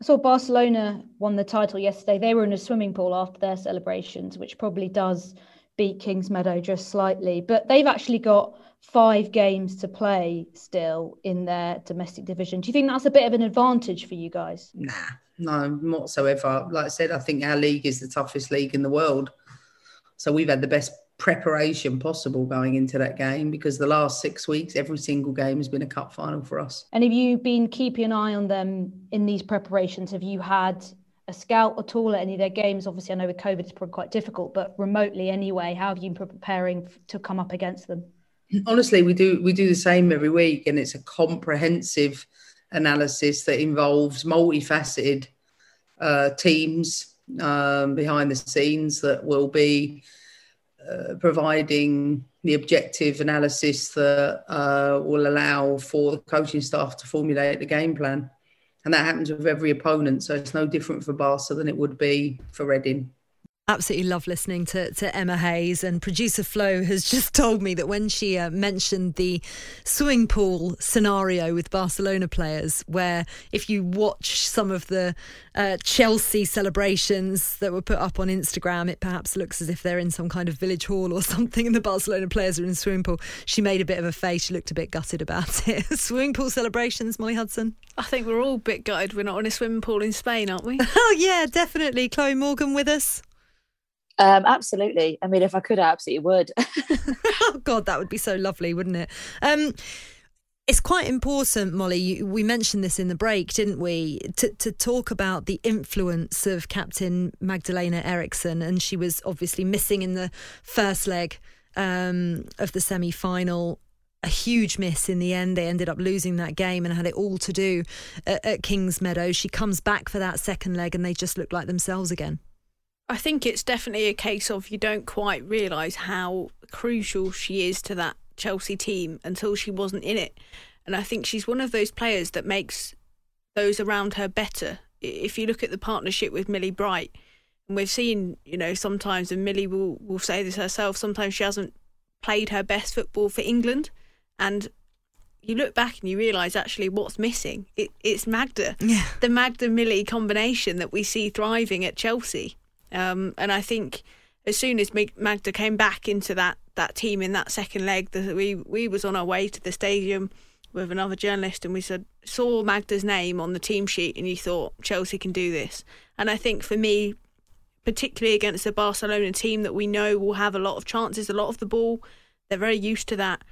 Speaker 3: I saw Barcelona won the title yesterday. They were in a swimming pool after their celebrations, which probably does beat Kingsmeadow just slightly, but they've actually got five games to play still in their domestic division. Do you think that's a bit of an advantage for you guys?
Speaker 8: Nah, no, not whatsoever. Like I said, I think our league is the toughest league in the world. So we've had the best preparation possible going into that game because the last six weeks, every single game has been a cup final for us.
Speaker 3: And have you been keeping an eye on them in these preparations? Have you had a scout at all at any of their games? Obviously, I know with COVID it's probably quite difficult, but remotely anyway, how have you been preparing to come up against them?
Speaker 8: Honestly, we do we do the same every week, and it's a comprehensive analysis that involves multifaceted uh, teams um, behind the scenes that will be uh, providing the objective analysis that uh, will allow for the coaching staff to formulate the game plan. And that happens with every opponent. So it's no different for Barca than it would be for Reading.
Speaker 2: Absolutely love listening to, to Emma Hayes. And producer Flo has just told me that when she uh, mentioned the swimming pool scenario with Barcelona players, where if you watch some of the uh, Chelsea celebrations that were put up on Instagram, it perhaps looks as if they're in some kind of village hall or something, and the Barcelona players are in a swimming pool. She made a bit of a face. She looked a bit gutted about it. swimming pool celebrations, Molly Hudson?
Speaker 9: I think we're all a bit gutted we're not in a swimming pool in Spain, aren't we?
Speaker 2: oh, yeah, definitely. Chloe Morgan with us.
Speaker 15: Um, absolutely. I mean, if I could, I absolutely would.
Speaker 2: oh God, that would be so lovely, wouldn't it? Um, it's quite important, Molly. We mentioned this in the break, didn't we? To, to talk about the influence of Captain Magdalena Eriksson, and she was obviously missing in the first leg um, of the semi final a huge miss in the end. They ended up losing that game and had it all to do at, at Kingsmeadow. She comes back for that second leg and they just look like themselves again.
Speaker 9: I think it's definitely a case of you don't quite realise how crucial she is to that Chelsea team until she wasn't in it. And I think she's one of those players that makes those around her better. If you look at the partnership with Millie Bright, and we've seen, you know, sometimes, and Millie will, will say this herself, sometimes she hasn't played her best football for England. And you look back and you realise actually what's missing. It, it's Magda,
Speaker 2: yeah.
Speaker 9: the Magda Millie combination that we see thriving at Chelsea. Um, and I think as soon as Magda came back into that, that team in that second leg, that we we was on our way to the stadium with another journalist, and we said saw Magda's name on the team sheet, and you thought Chelsea can do this. And I think for me, particularly against a Barcelona team that we know will have a lot of chances, a lot of the ball, they're very used to that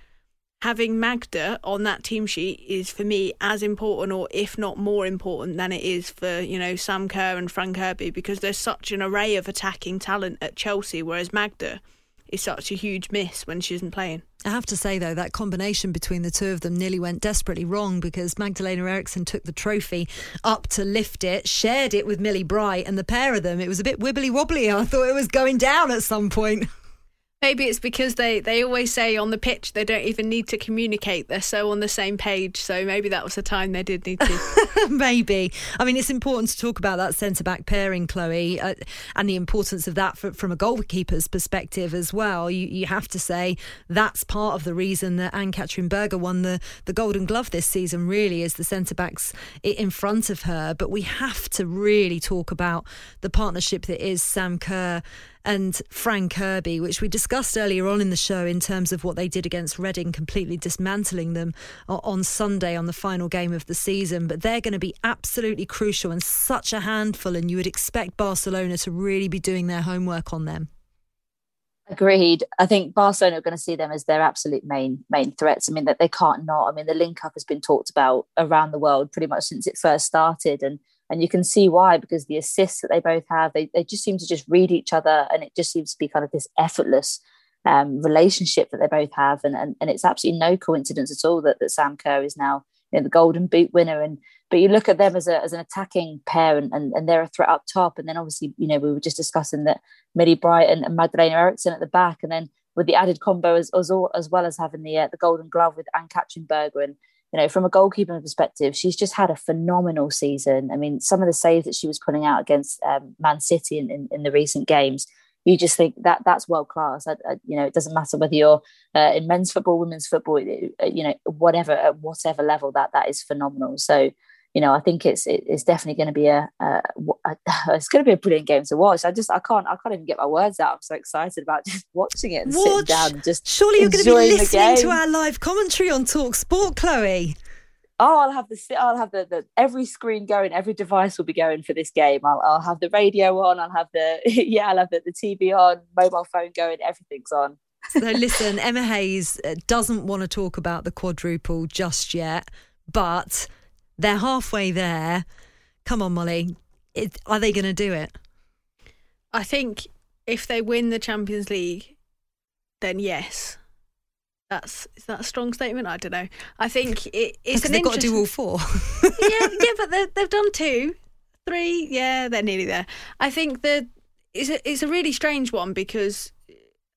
Speaker 9: having Magda on that team sheet is for me as important or if not more important than it is for, you know, Sam Kerr and Fran Kirby because there's such an array of attacking talent at Chelsea, whereas Magda is such a huge miss when she isn't playing.
Speaker 2: I have to say, though, that combination between the two of them nearly went desperately wrong because Magdalena Eriksson took the trophy up to lift it, shared it with Millie Bright, and the pair of them, it was a bit wibbly wobbly. I thought it was going down at some point.
Speaker 9: Maybe it's because they, they always say on the pitch they don't even need to communicate. They're so on the same page. So maybe that was the time they did need to.
Speaker 2: maybe. I mean, it's important to talk about that centre back pairing, Chloe, uh, and the importance of that for, from a goalkeeper's perspective as well. You, you have to say that's part of the reason that Ann-Katrin Berger won the, the Golden Glove this season, really, is the centre backs in front of her. But we have to really talk about the partnership that is Sam Kerr and Fran Kirby, which we discussed earlier on in the show in terms of what they did against Reading, completely dismantling them uh, on Sunday on the final game of the season. But they're going to be absolutely crucial and such a handful, and you would expect Barcelona to really be doing their homework on them.
Speaker 15: Agreed. I think Barcelona are going to see them as their absolute main main threats. I mean that they can't not. I mean the link up has been talked about around the world pretty much since it first started, and and you can see why because the assists that they both have they, they just seem to just read each other and it just seems to be kind of this effortless um, relationship that they both have and, and and it's absolutely no coincidence at all that, that Sam Kerr is now you know, the golden boot winner and but you look at them as, a, as an attacking pair and, and, and they're a threat up top and then obviously you know we were just discussing that Millie Bright and, Magdalena Eriksson at the back and then with the added combo as, as, as well as having the uh, the golden glove with Ann-Katrin Berger and you know, from a goalkeeping perspective, she's just had a phenomenal season. I mean, some of the saves that she was putting out against um, Man City in, in, in, the recent games, you just think that that's world class. You know, it doesn't matter whether you're uh, in men's football, women's football, you know, whatever at whatever level that that is phenomenal. So, you know, I think it's it, it's definitely going to be a, a, a it's going to be a brilliant game to watch. I just I can't I can't even get my words out. I'm so excited about just watching it and
Speaker 2: Watch.
Speaker 15: sitting down and just
Speaker 2: Surely you're going to be listening to our live commentary on Talk Sport, Chloe.
Speaker 15: Oh, I'll have the I'll have the, the every screen going, every device will be going for this game. I'll, I'll have the radio on, I'll have the yeah, I'll have the, the TV on, mobile phone going, everything's on.
Speaker 2: So listen, Emma Hayes uh, doesn't want to talk about the quadruple just yet, but they're halfway there. Come on, Molly. It, are they going to do it?
Speaker 9: I think if they win the Champions League, then yes. That's is that a strong statement? I don't know. I think it, it's
Speaker 2: Because
Speaker 9: an
Speaker 2: they've got to do all four.
Speaker 9: yeah, yeah, but they- they've done two, three. Yeah, they're nearly there. I think that it's a, it's a really strange one because,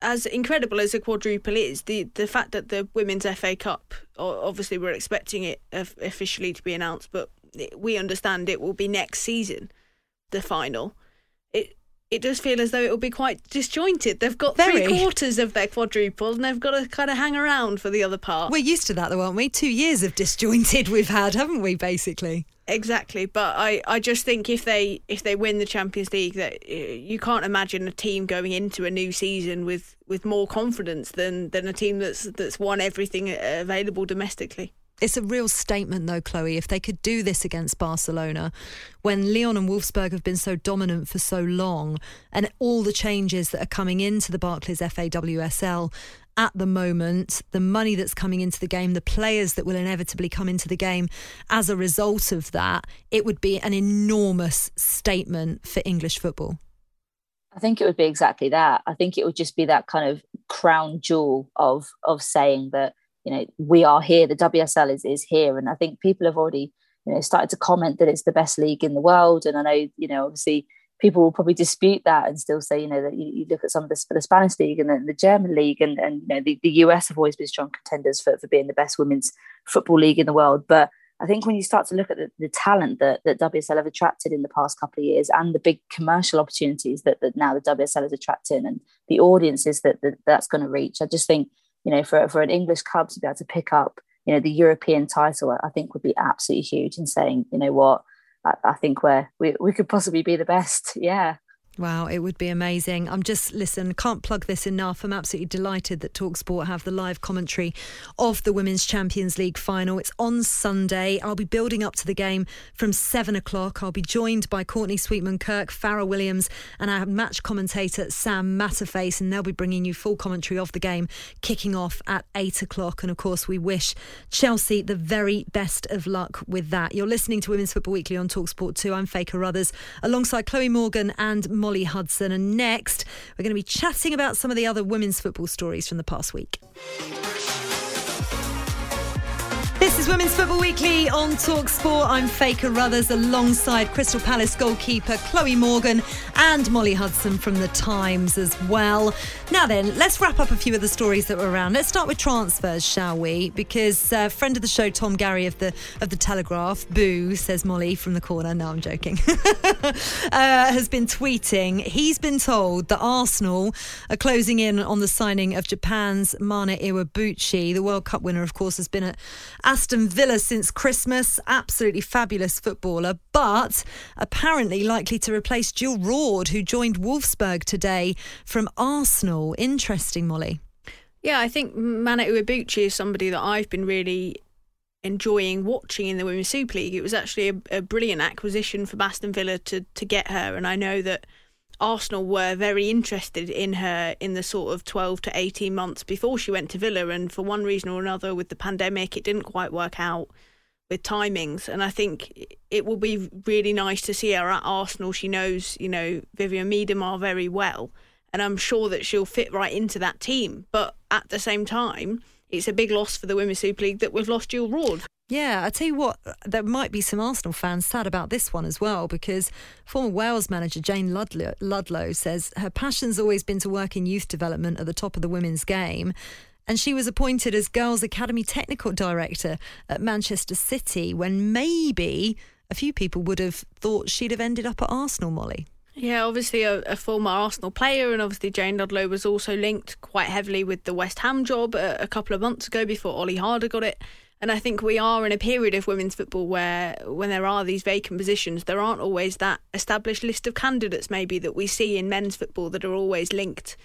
Speaker 9: as incredible as a quadruple is, the the fact that the women's FA Cup, obviously we're expecting it officially to be announced, but we understand it will be next season, the final. It it does feel as though it will be quite disjointed. They've got
Speaker 2: Very.
Speaker 9: three quarters of their quadruple, and they've got to kind of hang around for the other part.
Speaker 2: We're used to that, though, aren't we? Two years of disjointed we've had, haven't we? Basically.
Speaker 9: Exactly, but I, I just think if they if they win the Champions League, that uh, you can't imagine a team going into a new season with, with more confidence than, than a team that's that's won everything available domestically.
Speaker 2: It's a real statement, though, Chloe. If they could do this against Barcelona, when Lyon and Wolfsburg have been so dominant for so long, and all the changes that are coming into the Barclays FAWSL at the moment, the money that's coming into the game, the players that will inevitably come into the game as a result of that, it would be an enormous statement for English football.
Speaker 15: I think it would be exactly that. I think it would just be that kind of crown jewel of of saying that you know we are here. The WSL is is here, and I think people have already you know started to comment that it's the best league in the world. And I know you know obviously people will probably dispute that and still say you know that you, you look at some of the, the Spanish league and the, the German league, and and you know the, the US have always been strong contenders for for being the best women's football league in the world, but I think when you start to look at the, the talent that, that WSL have attracted in the past couple of years and the big commercial opportunities that, that now the WSL is attracting and the audiences that, that that's going to reach, I just think, you know, for, for an English club to be able to pick up, you know, the European title, I think would be absolutely huge in saying, you know what, I, I think we're, we, we could possibly be the best. Yeah.
Speaker 2: Wow, it would be amazing. I'm just, listen, can't plug this enough. I'm absolutely delighted that Talksport have the live commentary of the Women's Champions League final. It's on Sunday. I'll be building up to the game from seven o'clock. I'll be joined by Courtney Sweetman Kirk, Fara Williams, and our match commentator, Sam Matterface, and they'll be bringing you full commentary of the game kicking off at eight o'clock. And of course, we wish Chelsea the very best of luck with that. You're listening to Women's Football Weekly on Talksport 2. I'm Faye Carruthers alongside Chloe Morgan and Molly Hudson. And next, we're going to be chatting about some of the other women's football stories from the past week. This is Women's Football Weekly on Talk Sport. I'm Faye Carruthers alongside Crystal Palace goalkeeper Chloe Morgan and Molly Hudson from The Times as well. Now then, let's wrap up a few of the stories that were around. Let's start with transfers, shall we? Because uh, friend of the show, Tom Garry of the of the Telegraph, boo, says Molly from the corner. No, I'm joking. uh, has been tweeting. He's been told that Arsenal are closing in on the signing of Japan's Mana Iwabuchi. The World Cup winner, of course, has been at Aston Villa since Christmas. Absolutely fabulous footballer, but apparently likely to replace Jill Roord, who joined Wolfsburg today from Arsenal. Interesting, Molly.
Speaker 9: Yeah, I think Mana Iwabuchi is somebody that I've been really enjoying watching in the Women's Super League. It was actually a, a brilliant acquisition for Aston Villa to to get her, and I know that Arsenal were very interested in her in the sort of 12 to 18 months before she went to Villa, and for one reason or another, with the pandemic, it didn't quite work out with timings. And I think it will be really nice to see her at Arsenal. She knows, you know, Vivianne Miedema very well, and I'm sure that she'll fit right into that team. But at the same time, it's a big loss for the Women's Super League that we've lost Jill Roord.
Speaker 2: Yeah, I tell you what, there might be some Arsenal fans sad about this one as well because former Wales manager Jayne Ludlow, Ludlow says her passion's always been to work in youth development at the top of the women's game. And she was appointed as Girls Academy Technical Director at Manchester City when maybe a few people would have thought she'd have ended up at Arsenal, Molly.
Speaker 9: Yeah, obviously a, a, former Arsenal player, and obviously Jayne Ludlow was also linked quite heavily with the West Ham job a, a couple of months ago before Olli Harder got it. And I think we are in a period of women's football where, when there are these vacant positions, there aren't always that established list of candidates, maybe that we see in men's football that are always linked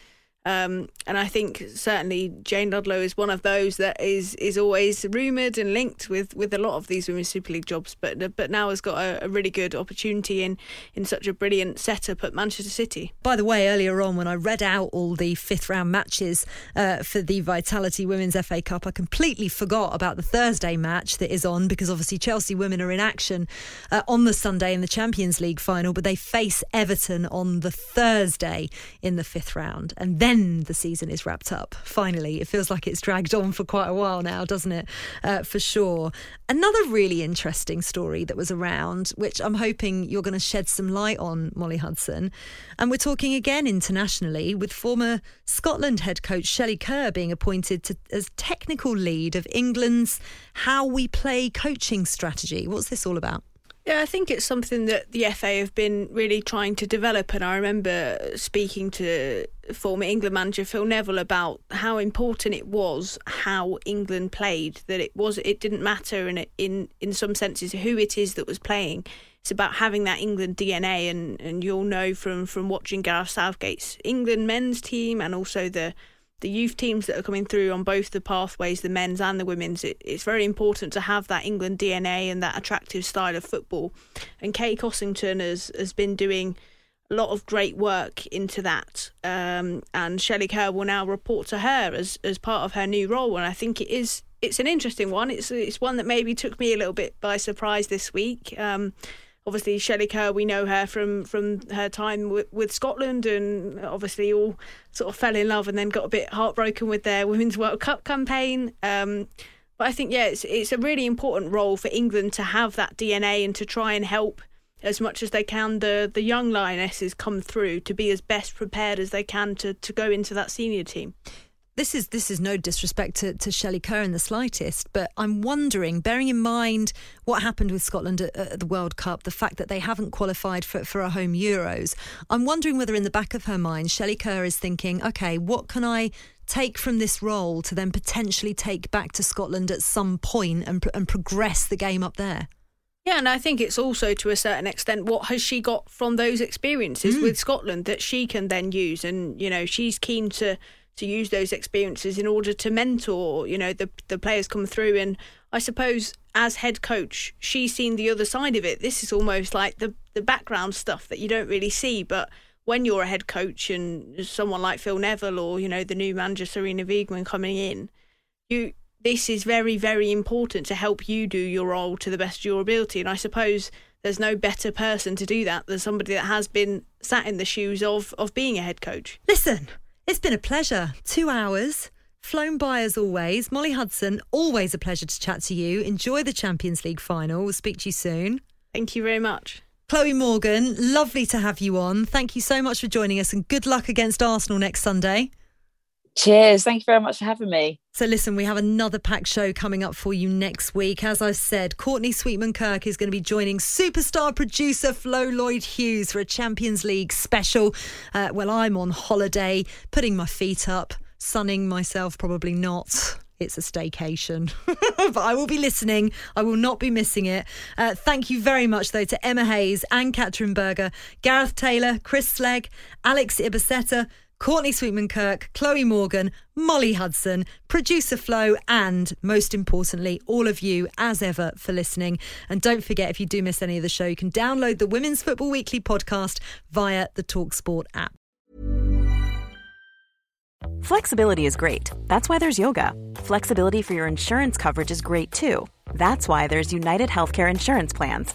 Speaker 9: um, and I think certainly Jayne Ludlow is one of those that is is always rumoured and linked with, with a lot of these Women's Super League jobs, but but now has got a, a, really good opportunity in, in such a brilliant setup at Manchester City.
Speaker 2: By the way, earlier on when I read out all the fifth round matches uh, for the Vitality Women's FA Cup, I completely forgot about the Thursday match that is on because obviously Chelsea women are in action uh, on the Sunday in the Champions League final, but they face Everton on the Thursday in the fifth round, and then when the season is wrapped up. Finally, it feels like it's dragged on for quite a while now, doesn't it? Uh, for sure. Another really interesting story that was around, which I'm hoping you're going to shed some light on, Molly Hudson. And we're talking again internationally with former Scotland head coach Shelley Kerr being appointed to, as technical lead of England's How We Play coaching strategy. What's this all about?
Speaker 9: Yeah, I think it's something that the FA have been really trying to develop. And I remember speaking to former England manager Phil Neville about how important it was how England played. That it was it didn't matter in in in some senses who it is that was playing. It's about having that England DNA, and and you'll know from from watching Gareth Southgate's England men's team and also the the youth teams that are coming through on both the pathways, the men's and the women's, it, it's very important to have that England DNA and that attractive style of football. And Kay Cossington has, has been doing lot of great work into that. Um, and Shelley Kerr will now report to her as, as part of her new role. And I think it is it's an interesting one. It's it's one that maybe took me a little bit by surprise this week. Um, obviously Shelley Kerr, we know her from from her time with, with, Scotland, and obviously all sort of fell in love and then got a bit heartbroken with their Women's World Cup campaign. Um, but I think yeah, it's it's a really important role for England to have that DNA and to try and help as much as they can the the young lionesses come through to be as best prepared as they can to to go into that senior team
Speaker 2: this is this is no disrespect to, to Shelley Kerr in the slightest, but I'm wondering, bearing in mind what happened with Scotland at, at, the World Cup, the fact that they haven't qualified for, for a home Euros, I'm wondering whether in the back of her mind, Shelley Kerr is thinking, okay, what can I take from this role to then potentially take back to Scotland at some point and, and progress the game up there?
Speaker 9: Yeah, and I think it's also to a certain extent what has she got from those experiences mm. with Scotland that she can then use, and you know she's keen to to use those experiences in order to mentor, you know, the the players come through. And I suppose as head coach, she's seen the other side of it. This is almost like the the background stuff that you don't really see, but when you're a head coach and someone like Phil Neville or you know the new manager Sarina Wiegman coming in, you this is very very important to help you do your role to the best of your ability. And I suppose there's no better person to do that than somebody that has been sat in the shoes of of being a head coach.
Speaker 2: Listen, it's been a pleasure. Two hours. Flown by as always. Molly Hudson, always a pleasure to chat to you. Enjoy the Champions League final. We'll speak to you soon.
Speaker 9: Thank you very much.
Speaker 2: Chloe Morgan, lovely to have you on. Thank you so much for joining us and good luck against Arsenal next Sunday.
Speaker 15: Cheers. Thank you very much for having me.
Speaker 2: So, listen, we have another packed show coming up for you next week. As I said, Courtney Sweetman Kirk is going to be joining superstar producer Flo Lloyd Hughes for a Champions League special. Uh, well, I'm on holiday, putting my feet up, sunning myself, probably not it's a staycation. but I will be listening. I will not be missing it. Uh, thank you very much, though, to Emma Hayes and Katrin Berger, Gareth Taylor, Chris Slegg, Alex Ibaseta, Courtney Sweetman Kirk, Chloe Morgan, Molly Hudson, producer Flo, and most importantly, all of you, as ever, for listening. And don't forget, if you do miss any of the show, you can download the Women's Football Weekly podcast via the Talksport app.
Speaker 18: Flexibility is great. That's why there's yoga. Flexibility for your insurance coverage is great too. That's why there's United Healthcare Insurance Plans.